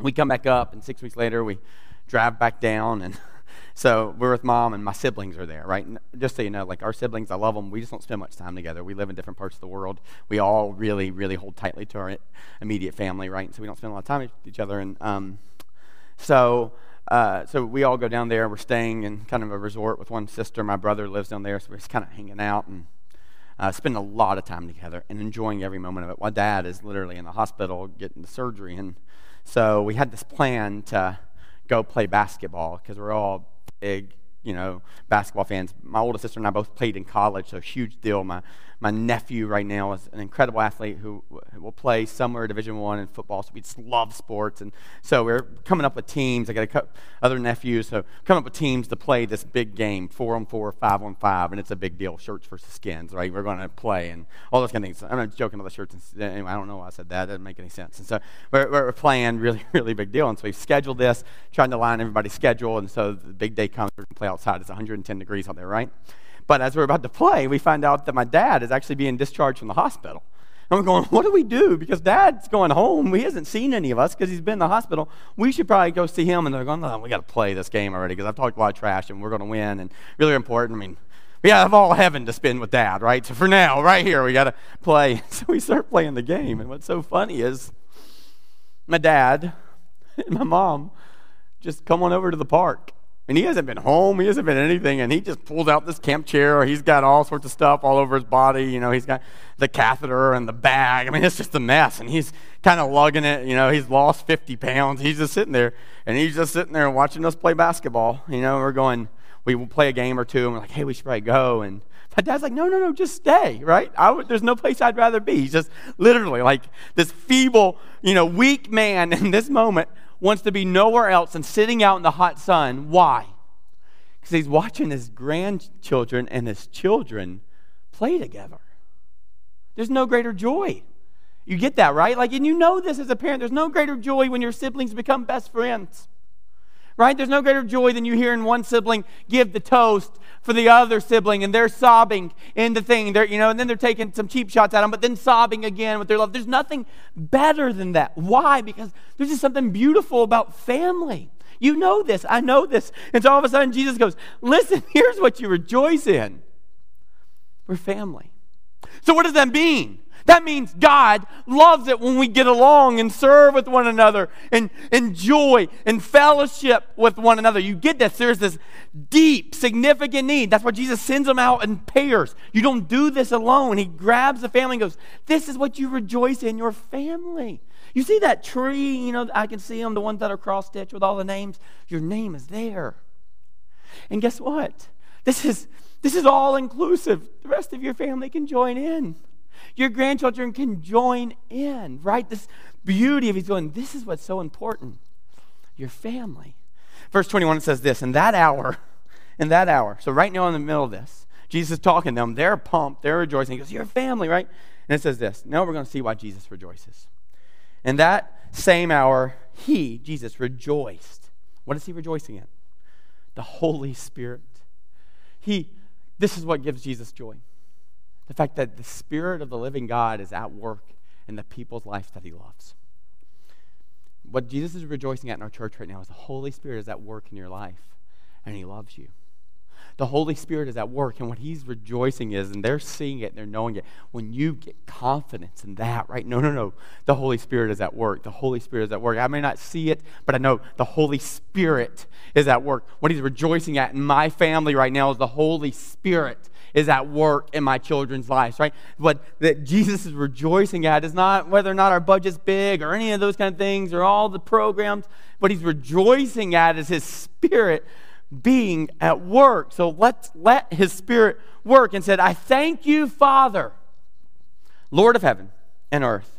we come back up, and six weeks later, we drive back down and so we're with mom, and my siblings are there, right? And just so you know, like our siblings, I love them. We just don't spend much time together. We live in different parts of the world. We all really, really hold tightly to our immediate family, right? And so we don't spend a lot of time with each other. And um, so, uh, so we all go down there. We're staying in kind of a resort with one sister. My brother lives down there, so we're just kind of hanging out and uh, spending a lot of time together and enjoying every moment of it. My dad is literally in the hospital getting the surgery, and so we had this plan to go play basketball because we're all big, you know, basketball fans. My older sister and I both played in college, so huge deal. My my nephew right now is an incredible athlete who will play somewhere Division One in football. So we just love sports, and so we're coming up with teams. I got a couple other nephews, so coming up with teams to play this big game, four on four, five on five, and it's a big deal. Shirts versus skins, right? We're going to play and all those kind of things. I'm not joking about the shirts. And, anyway, I don't know why I said that. It doesn't make any sense. And so we're, we're playing really, really big deal. And so we've scheduled this, trying to line everybody's schedule, and so the big day comes. We're going to play outside. It's 110 degrees out there, right? But as we're about to play, we find out that my dad is actually being discharged from the hospital. And we're going, what do we do? Because dad's going home. He hasn't seen any of us because he's been in the hospital. We should probably go see him. And they're going, we got to play this game already because I've talked a lot of trash and we're going to win. And really important. I mean, we have all heaven to spend with dad, right? So for now, right here, we got to play. So we start playing the game. And what's so funny is my dad and my mom just come on over to the park and he hasn't been home. He hasn't been anything. And he just pulls out this camp chair. He's got all sorts of stuff all over his body. You know, he's got the catheter and the bag. I mean, it's just a mess. And he's kind of lugging it. You know, he's lost 50 pounds. He's just sitting there. And he's just sitting there watching us play basketball. You know, we're going, we will play a game or two. And we're like, hey, we should probably go. And my dad's like, no, no, no, just stay, right? there's no place I'd rather be. He's just literally like this feeble, you know, weak man in this moment wants to be nowhere else than sitting out in the hot sun. Why? Because he's watching his grandchildren and his children play together. There's no greater joy. You get that, right? Like, and you know this as a parent. There's no greater joy when your siblings become best friends. Right? There's no greater joy than you hearing one sibling give the toast for the other sibling and they're sobbing in the thing. They're, you know, and then they're taking some cheap shots at them, but then sobbing again with their love. There's nothing better than that. Why? Because there's just something beautiful about family. You know this. I know this. And so all of a sudden Jesus goes, Listen, here's what you rejoice in. We're family. So what does that mean? That means God loves it when we get along and serve with one another and enjoy and fellowship with one another. You get this. There's this deep, significant need. That's why Jesus sends them out in pairs. You don't do this alone. He grabs the family and goes, This is what you rejoice in, your family. You see that tree, you know, I can see them, the ones that are cross stitched with all the names. Your name is there. And guess what? This is this is all inclusive. The rest of your family can join in. Your grandchildren can join in, right? This beauty of he's going, this is what's so important. Your family. Verse 21 it says this, in that hour, in that hour, so right now in the middle of this, Jesus is talking to them. They're pumped, they're rejoicing. He goes, Your family, right? And it says this. Now we're going to see why Jesus rejoices. In that same hour, he, Jesus, rejoiced. What is he rejoicing in? The Holy Spirit. He, this is what gives Jesus joy. The fact that the Spirit of the living God is at work in the people's lives that He loves. What Jesus is rejoicing at in our church right now is the Holy Spirit is at work in your life, and He loves you. The Holy Spirit is at work, and what He's rejoicing is, and they're seeing it and they're knowing it, when you get confidence in that, right? No, no, no. The Holy Spirit is at work. The Holy Spirit is at work. I may not see it, but I know the Holy Spirit is at work. What He's rejoicing at in my family right now is the Holy Spirit is at work in my children's lives, right? What that Jesus is rejoicing at is not whether or not our budget's big or any of those kind of things or all the programs. What he's rejoicing at is his spirit being at work. So let's let his spirit work and said, I thank you, Father, Lord of heaven and earth,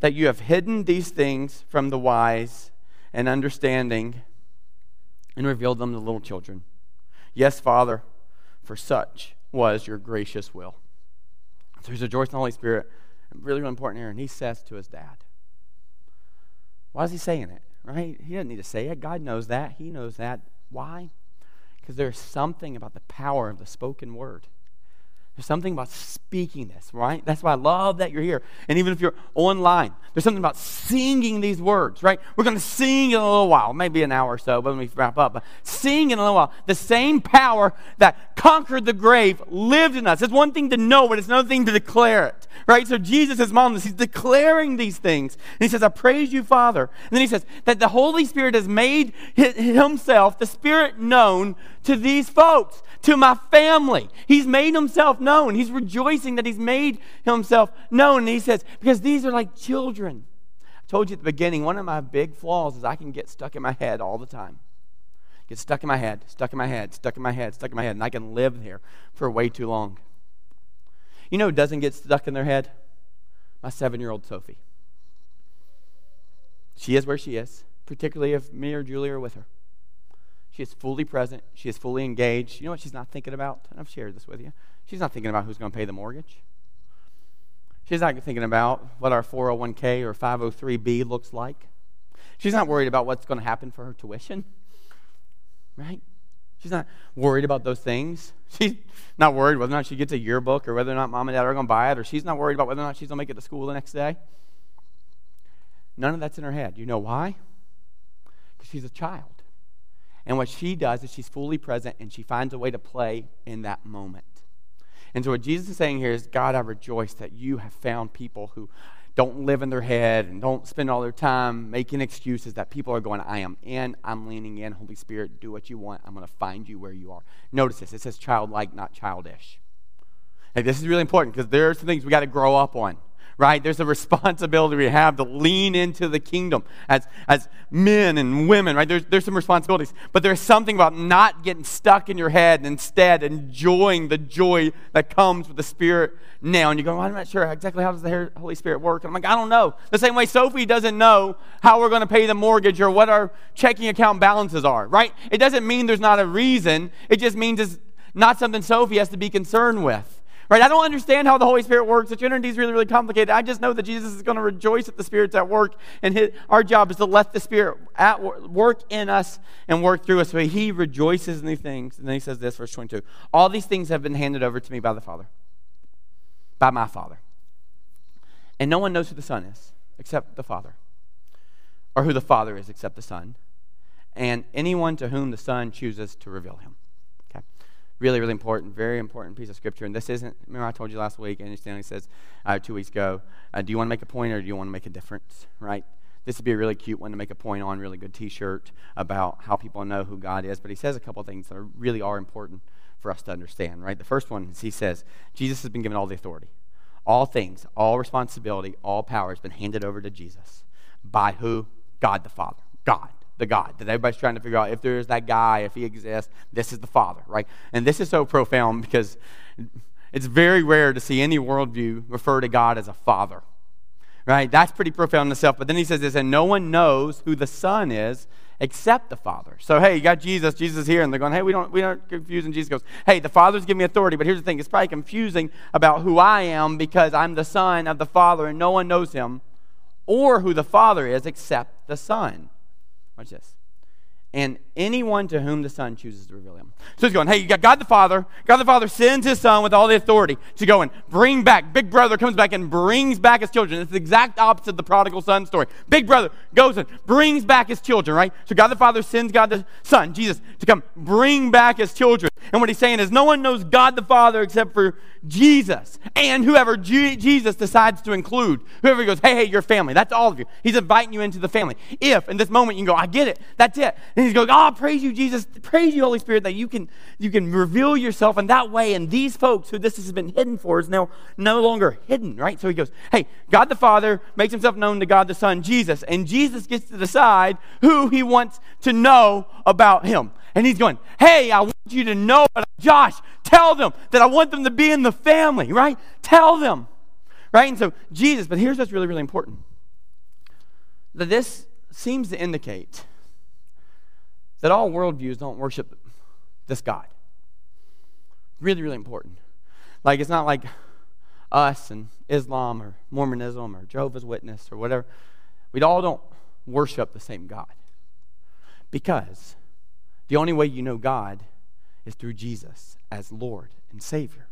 that you have hidden these things from the wise and understanding and revealed them to little children. Yes, Father for such was your gracious will. So he's rejoicing in the Holy Spirit. Really, really important here. And he says to his dad, Why is he saying it? Right? He doesn't need to say it. God knows that. He knows that. Why? Because there's something about the power of the spoken word. There's something about speaking this, right? That's why I love that you're here. And even if you're online, there's something about singing these words, right? We're going to sing in a little while, maybe an hour or so, but when we wrap up. But sing in a little while. The same power that conquered the grave lived in us. It's one thing to know, but it's another thing to declare it, right? So Jesus is this. He's declaring these things. And he says, I praise you, Father. And then he says that the Holy Spirit has made himself, the Spirit, known to these folks to my family. He's made himself known. He's rejoicing that he's made himself known. And he says, because these are like children. I told you at the beginning, one of my big flaws is I can get stuck in my head all the time. Get stuck in my head, stuck in my head, stuck in my head, stuck in my head, and I can live there for way too long. You know who doesn't get stuck in their head? My seven year old Sophie. She is where she is, particularly if me or Julie are with her. She is fully present. She is fully engaged. You know what she's not thinking about? I've shared this with you. She's not thinking about who's going to pay the mortgage. She's not thinking about what our 401k or 503b looks like. She's not worried about what's going to happen for her tuition. Right? She's not worried about those things. She's not worried whether or not she gets a yearbook or whether or not mom and dad are going to buy it, or she's not worried about whether or not she's going to make it to school the next day. None of that's in her head. You know why? Because she's a child. And what she does is she's fully present and she finds a way to play in that moment. And so, what Jesus is saying here is, God, I rejoice that you have found people who don't live in their head and don't spend all their time making excuses that people are going, I am in, I'm leaning in. Holy Spirit, do what you want. I'm going to find you where you are. Notice this it says childlike, not childish. Like, this is really important because there are some things we got to grow up on right? There's a responsibility we have to lean into the kingdom as, as men and women, right? There's, there's some responsibilities. But there's something about not getting stuck in your head and instead enjoying the joy that comes with the Spirit now. And you go, well, I'm not sure exactly how does the Holy Spirit work. And I'm like, I don't know. The same way Sophie doesn't know how we're going to pay the mortgage or what our checking account balances are, right? It doesn't mean there's not a reason. It just means it's not something Sophie has to be concerned with Right? I don't understand how the Holy Spirit works. The Trinity is really, really complicated. I just know that Jesus is going to rejoice that the Spirit's at work, and his, our job is to let the Spirit at work in us and work through us. So he rejoices in these things. And then he says this, verse 22 All these things have been handed over to me by the Father, by my Father. And no one knows who the Son is except the Father, or who the Father is except the Son, and anyone to whom the Son chooses to reveal him. Really, really important, very important piece of scripture. And this isn't, remember I told you last week, Andy Stanley says uh, two weeks ago, uh, do you want to make a point or do you want to make a difference, right? This would be a really cute one to make a point on, really good t shirt about how people know who God is. But he says a couple things that are, really are important for us to understand, right? The first one is he says, Jesus has been given all the authority. All things, all responsibility, all power has been handed over to Jesus. By who? God the Father. God the God that everybody's trying to figure out if there is that guy, if he exists, this is the Father, right? And this is so profound because it's very rare to see any worldview refer to God as a father, right? That's pretty profound in itself. But then he says this, and no one knows who the Son is except the Father. So hey, you got Jesus, Jesus here, and they're going, hey, we don't we aren't confused. And Jesus goes, hey, the Father's giving me authority, but here's the thing: it's probably confusing about who I am because I'm the Son of the Father, and no one knows him, or who the Father is except the Son. Watch this. And anyone to whom the Son chooses to reveal him. So he's going, hey, you got God the Father. God the Father sends his Son with all the authority to go and bring back. Big brother comes back and brings back his children. It's the exact opposite of the prodigal son story. Big brother goes and brings back his children, right? So God the Father sends God the Son, Jesus, to come bring back his children. And what he's saying is, no one knows God the Father except for Jesus. And whoever G- Jesus decides to include, whoever goes, hey, hey, your family, that's all of you. He's inviting you into the family. If in this moment you can go, I get it, that's it. And he's going, oh, praise you, Jesus, praise you, Holy Spirit, that you can, you can reveal yourself in that way. And these folks who this has been hidden for is now no longer hidden, right? So he goes, hey, God the Father makes himself known to God the Son, Jesus. And Jesus gets to decide who he wants to know about him. And he's going, Hey, I want you to know, Josh, tell them that I want them to be in the family, right? Tell them, right? And so, Jesus, but here's what's really, really important that this seems to indicate that all worldviews don't worship this God. Really, really important. Like, it's not like us and Islam or Mormonism or Jehovah's Witness or whatever. We all don't worship the same God. Because the only way you know God is through Jesus as Lord and Savior.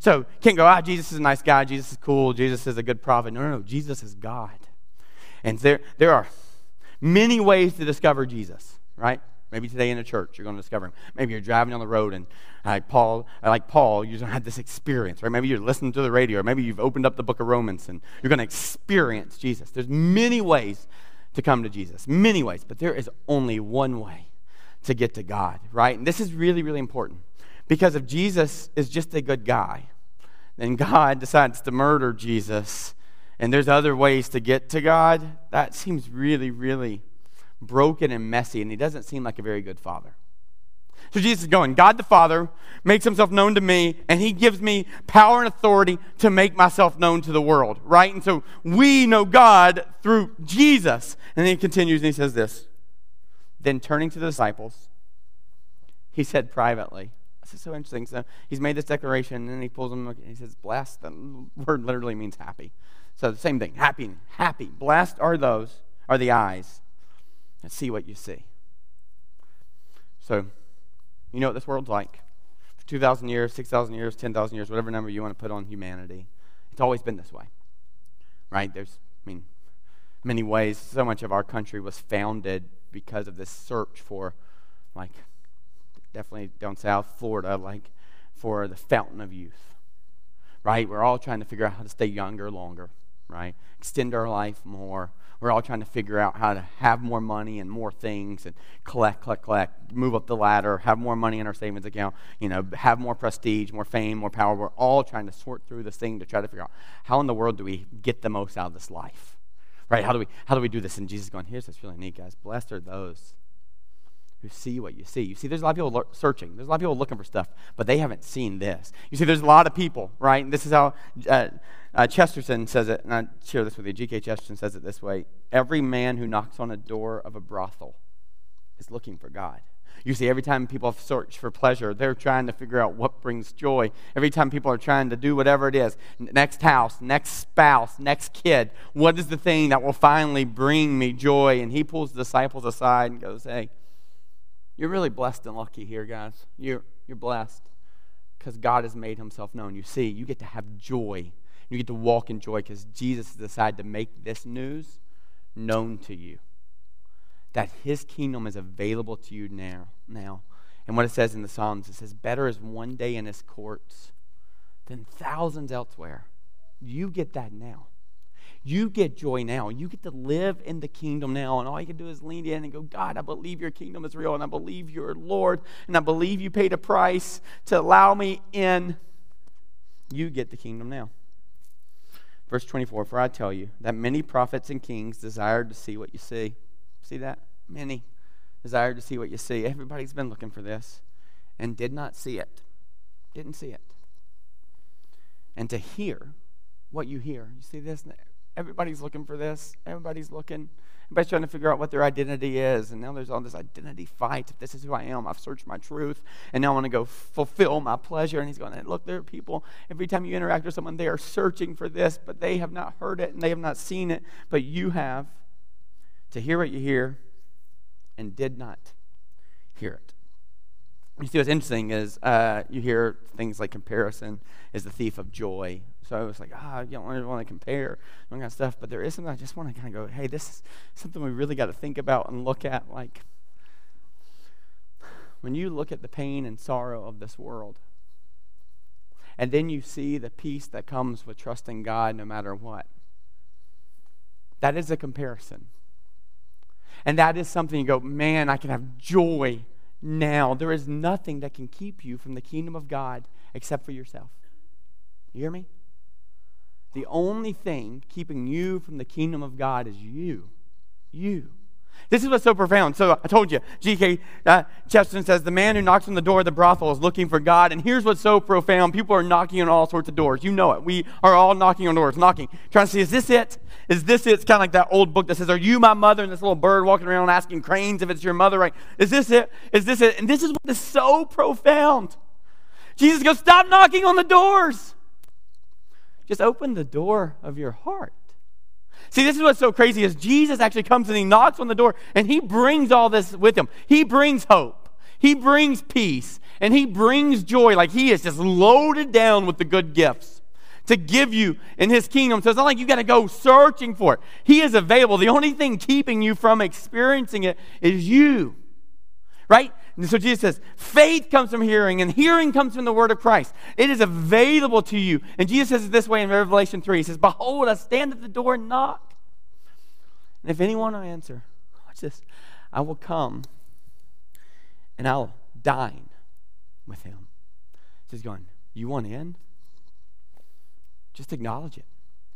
So can't go, ah, Jesus is a nice guy, Jesus is cool, Jesus is a good prophet. No, no, no. Jesus is God. And there, there are many ways to discover Jesus, right? Maybe today in a church you're going to discover him. Maybe you're driving on the road and uh, uh, like Paul, like Paul, to have this experience, right? Maybe you're listening to the radio, or maybe you've opened up the book of Romans and you're going to experience Jesus. There's many ways to come to Jesus, many ways, but there is only one way to get to God, right? And this is really, really important because if Jesus is just a good guy, then God decides to murder Jesus, and there's other ways to get to God, that seems really, really broken and messy, and he doesn't seem like a very good father. So Jesus is going, God the Father makes himself known to me, and he gives me power and authority to make myself known to the world, right? And so we know God through Jesus. And then he continues and he says this then turning to the disciples, he said privately, This is so interesting. So he's made this declaration, and then he pulls them, and he says, Blessed. The word literally means happy. So the same thing, happy, happy. Blessed are those, are the eyes that see what you see. So, you know what this world's like. For 2,000 years, 6,000 years, 10,000 years, whatever number you want to put on humanity, it's always been this way. Right? There's, I mean, many ways, so much of our country was founded because of this search for, like, definitely down south, Florida, like, for the fountain of youth. Right? We're all trying to figure out how to stay younger longer, right? Extend our life more. We're all trying to figure out how to have more money and more things and collect, collect, collect, move up the ladder, have more money in our savings account, you know, have more prestige, more fame, more power. We're all trying to sort through this thing to try to figure out how in the world do we get the most out of this life? right? How do we how do we do this? And Jesus going, here's what's really neat, guys. Blessed are those who see what you see. You see, there's a lot of people searching. There's a lot of people looking for stuff, but they haven't seen this. You see, there's a lot of people, right? And this is how uh, uh, Chesterton says it, and I share this with you. G.K. Chesterton says it this way Every man who knocks on a door of a brothel is looking for God. You see, every time people search for pleasure, they're trying to figure out what brings joy. Every time people are trying to do whatever it is next house, next spouse, next kid what is the thing that will finally bring me joy? And he pulls the disciples aside and goes, Hey, you're really blessed and lucky here, guys. You're, you're blessed because God has made himself known. You see, you get to have joy. You get to walk in joy because Jesus has decided to make this news known to you. That his kingdom is available to you now. now. And what it says in the Psalms, it says, Better is one day in his courts than thousands elsewhere. You get that now. You get joy now. You get to live in the kingdom now. And all you can do is lean in and go, God, I believe your kingdom is real. And I believe you're Lord. And I believe you paid a price to allow me in. You get the kingdom now. Verse 24 For I tell you that many prophets and kings desired to see what you see. See that? Many desired to see what you see. Everybody's been looking for this and did not see it. Didn't see it. And to hear what you hear. You see this? Everybody's looking for this. Everybody's looking. Everybody's trying to figure out what their identity is. And now there's all this identity fight. If this is who I am, I've searched my truth. And now I want to go fulfill my pleasure. And he's going, look, there are people, every time you interact with someone, they are searching for this, but they have not heard it and they have not seen it. But you have to hear what you hear and did not hear it. You see, what's interesting is uh, you hear things like comparison is the thief of joy so I was like, ah, you don't want to compare, all kind of stuff. But there is something I just want to kind of go, hey, this is something we really got to think about and look at. Like, when you look at the pain and sorrow of this world, and then you see the peace that comes with trusting God no matter what, that is a comparison. And that is something you go, man, I can have joy now. There is nothing that can keep you from the kingdom of God except for yourself. You hear me? The only thing keeping you from the kingdom of God is you. You. This is what's so profound. So I told you, G.K. Uh, Chesterton says the man who knocks on the door of the brothel is looking for God. And here's what's so profound: people are knocking on all sorts of doors. You know it. We are all knocking on doors, knocking, trying to see is this it? Is this it? It's kind of like that old book that says, "Are you my mother?" And this little bird walking around asking cranes if it's your mother. Right? Is this it? Is this it? And this is what is so profound. Jesus goes, "Stop knocking on the doors." Just open the door of your heart. See, this is what's so crazy is Jesus actually comes and he knocks on the door and he brings all this with him. He brings hope. He brings peace and he brings joy. Like he is just loaded down with the good gifts to give you in his kingdom. So it's not like you got to go searching for it. He is available. The only thing keeping you from experiencing it is you. Right? And so Jesus says, faith comes from hearing, and hearing comes from the word of Christ. It is available to you. And Jesus says it this way in Revelation 3. He says, Behold, I stand at the door and knock. And if anyone will answer, watch this, I will come and I'll dine with him. He's going, You want in? Just acknowledge it.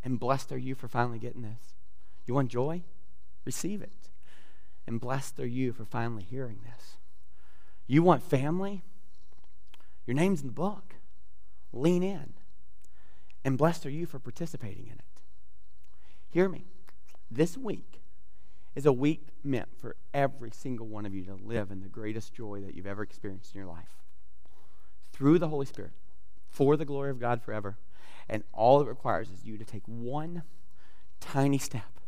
And blessed are you for finally getting this. You want joy? Receive it. And blessed are you for finally hearing this. You want family? Your name's in the book. Lean in. And blessed are you for participating in it. Hear me. This week is a week meant for every single one of you to live in the greatest joy that you've ever experienced in your life. Through the Holy Spirit, for the glory of God forever. And all it requires is you to take one tiny step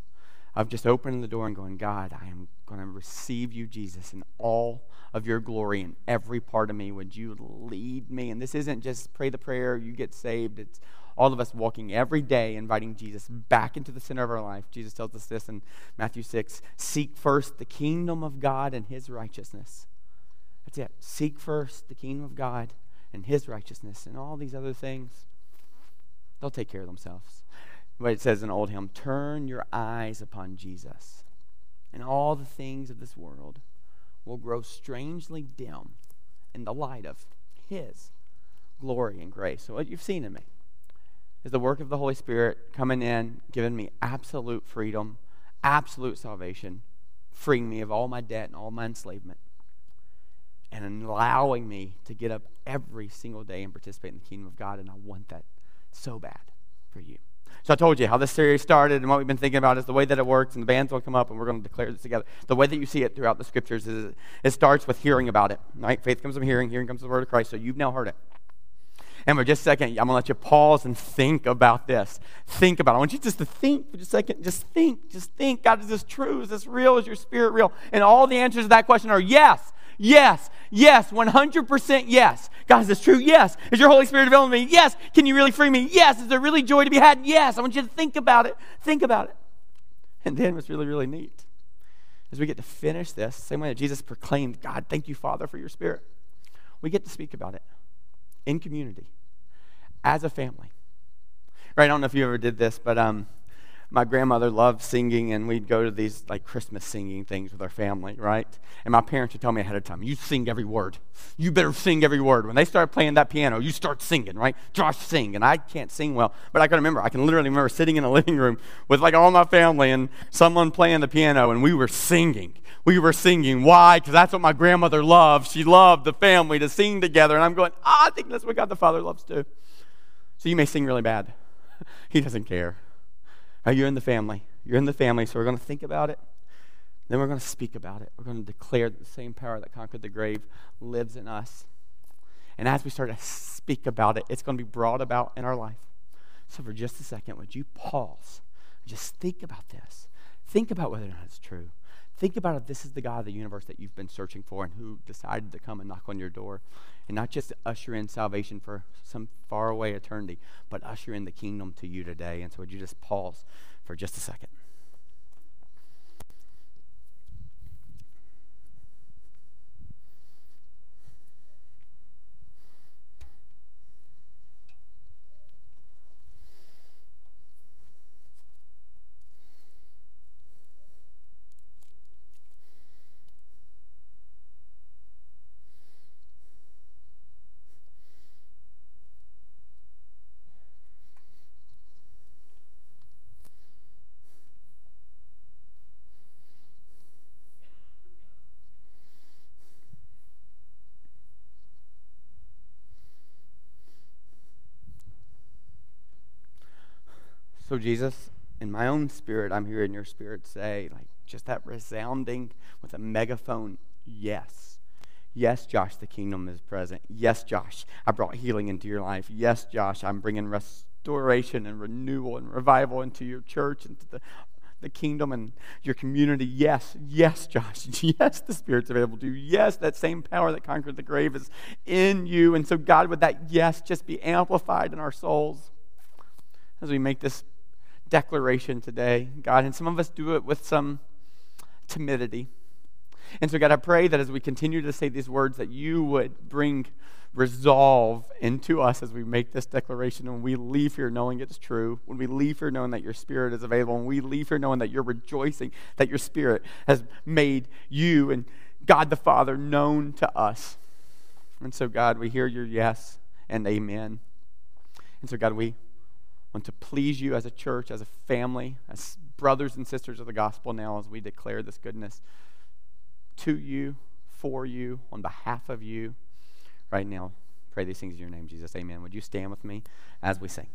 of just opening the door and going, God, I am going to receive you, Jesus, in all of your glory in every part of me. Would you lead me? And this isn't just pray the prayer, you get saved. It's all of us walking every day, inviting Jesus back into the center of our life. Jesus tells us this in Matthew 6 Seek first the kingdom of God and his righteousness. That's it. Seek first the kingdom of God and his righteousness, and all these other things, they'll take care of themselves. But it says in old hymn turn your eyes upon jesus and all the things of this world will grow strangely dim in the light of his glory and grace. So what you've seen in me is the work of the holy spirit coming in giving me absolute freedom absolute salvation freeing me of all my debt and all my enslavement and allowing me to get up every single day and participate in the kingdom of god and i want that so bad for you So I told you how this series started and what we've been thinking about is the way that it works, and the bands will come up and we're going to declare this together. The way that you see it throughout the scriptures is it starts with hearing about it. Right? Faith comes from hearing, hearing comes from the word of Christ. So you've now heard it. And for just a second, I'm going to let you pause and think about this. Think about it. I want you just to think for just a second. Just think. Just think. God, is this true? Is this real? Is your spirit real? And all the answers to that question are yes, yes, yes, 100% yes. God, is this true? Yes. Is your Holy Spirit available to me? Yes. Can you really free me? Yes. Is there really joy to be had? Yes. I want you to think about it. Think about it. And then what's really, really neat is we get to finish this same way that Jesus proclaimed, God, thank you, Father, for your Spirit. We get to speak about it in community as a family. Right? I don't know if you ever did this, but um, my grandmother loved singing, and we'd go to these like Christmas singing things with our family, right? And my parents would tell me ahead of time, "You sing every word. You better sing every word." When they start playing that piano, you start singing, right? Josh, sing, and I can't sing well, but I can remember. I can literally remember sitting in a living room with like all my family and someone playing the piano, and we were singing. We were singing. Why? Because that's what my grandmother loved. She loved the family to sing together, and I'm going, ah, I think that's what God the Father loves too. So you may sing really bad. he doesn't care. You're in the family. You're in the family, so we're going to think about it. Then we're going to speak about it. We're going to declare that the same power that conquered the grave lives in us. And as we start to speak about it, it's going to be brought about in our life. So, for just a second, would you pause? Just think about this. Think about whether or not it's true. Think about if this is the God of the universe that you've been searching for and who decided to come and knock on your door and not just usher in salvation for some faraway eternity, but usher in the kingdom to you today. And so, would you just pause for just a second? So, Jesus, in my own spirit, I'm hearing your spirit say, like, just that resounding with a megaphone, yes. Yes, Josh, the kingdom is present. Yes, Josh, I brought healing into your life. Yes, Josh, I'm bringing restoration and renewal and revival into your church, into the, the kingdom and your community. Yes, yes, Josh. Yes, the Spirit's available to you. Yes, that same power that conquered the grave is in you. And so, God, would that yes just be amplified in our souls as we make this declaration today, God. And some of us do it with some timidity. And so, God, I pray that as we continue to say these words, that you would bring resolve into us as we make this declaration. And when we leave here knowing it's true, when we leave here knowing that your spirit is available, when we leave here knowing that you're rejoicing that your spirit has made you and God the Father known to us. And so, God, we hear your yes and amen. And so, God, we want to please you as a church, as a family, as brothers and sisters of the gospel now as we declare this goodness to you, for you, on behalf of you right now. Pray these things in your name, Jesus. Amen. Would you stand with me as we sing?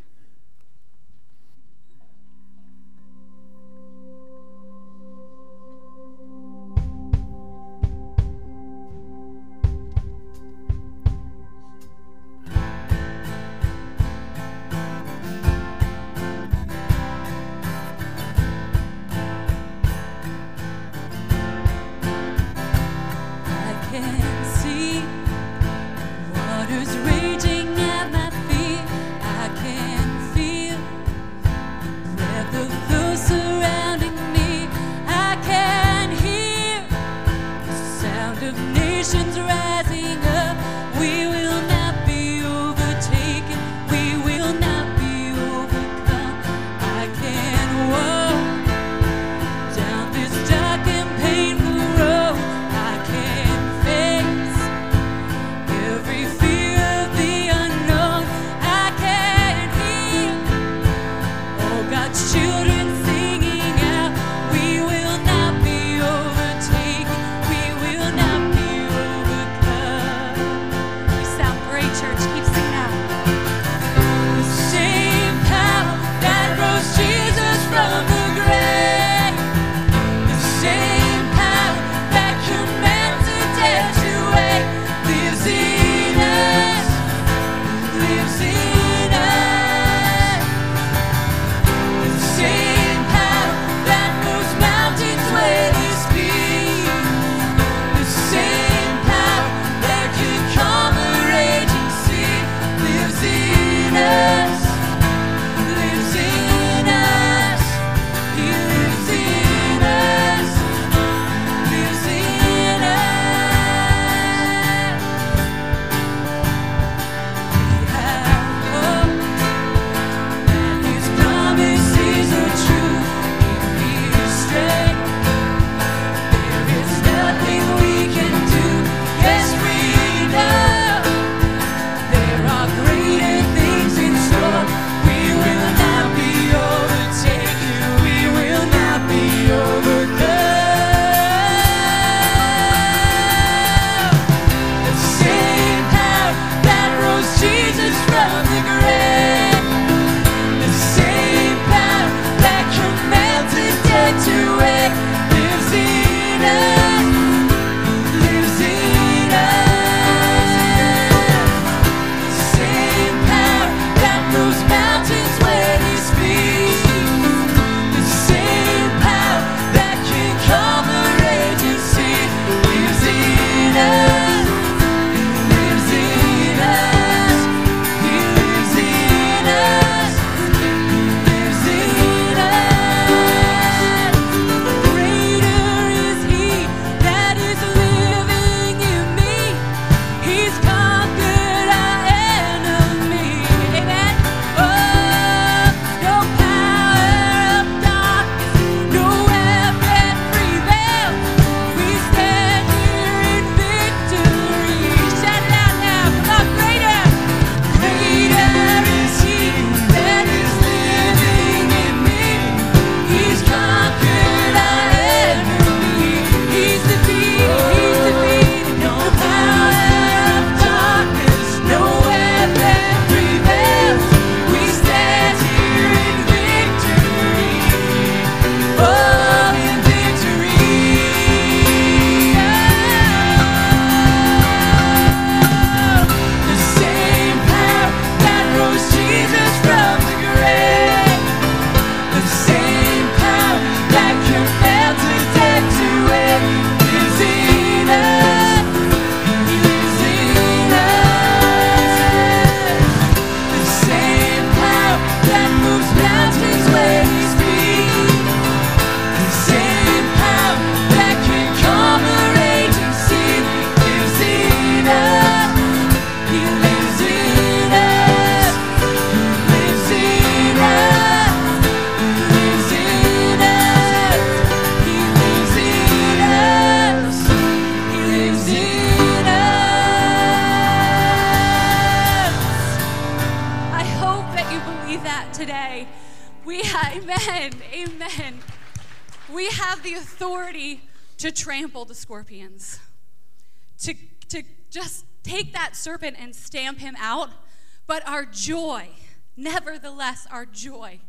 Our joy, nevertheless, our joy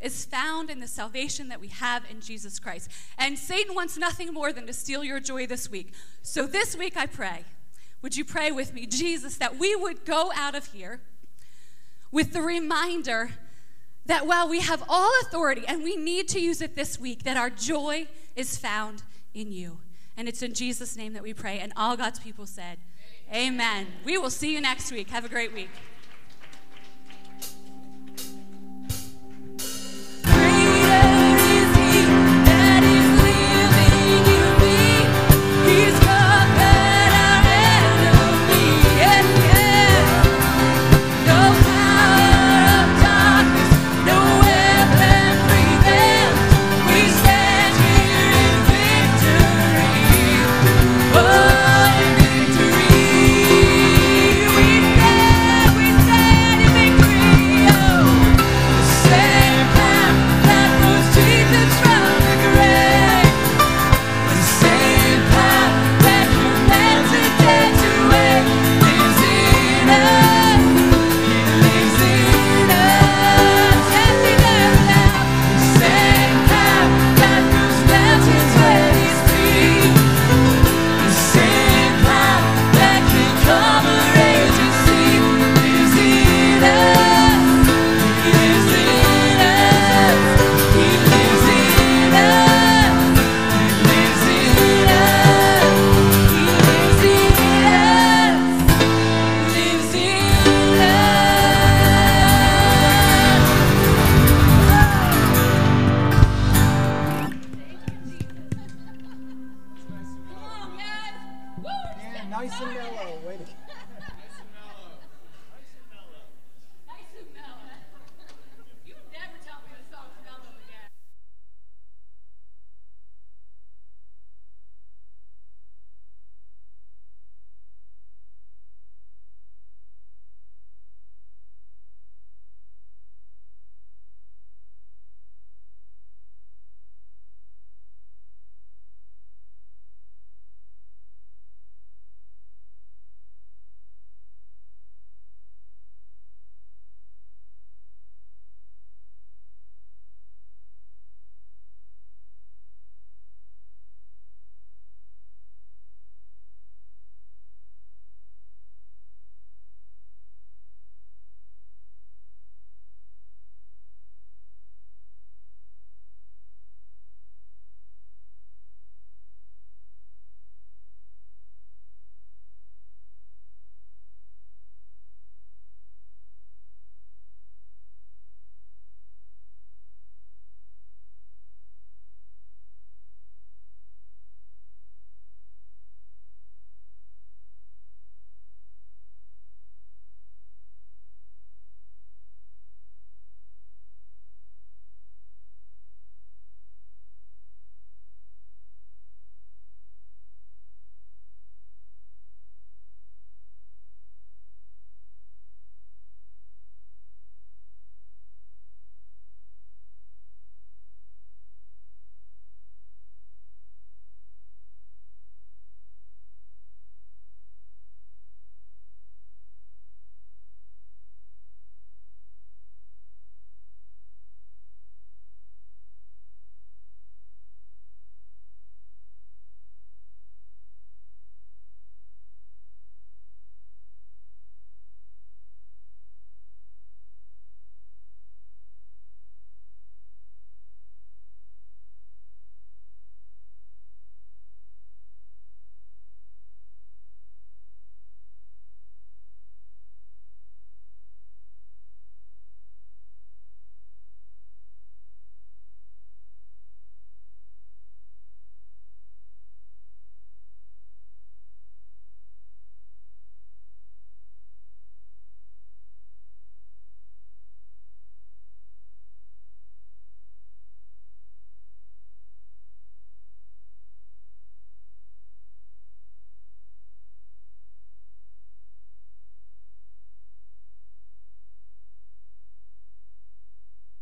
is found in the salvation that we have in Jesus Christ. And Satan wants nothing more than to steal your joy this week. So this week I pray, would you pray with me, Jesus, that we would go out of here with the reminder that while we have all authority and we need to use it this week, that our joy is found in you. And it's in Jesus' name that we pray. And all God's people said, Amen. Amen. We will see you next week. Have a great week.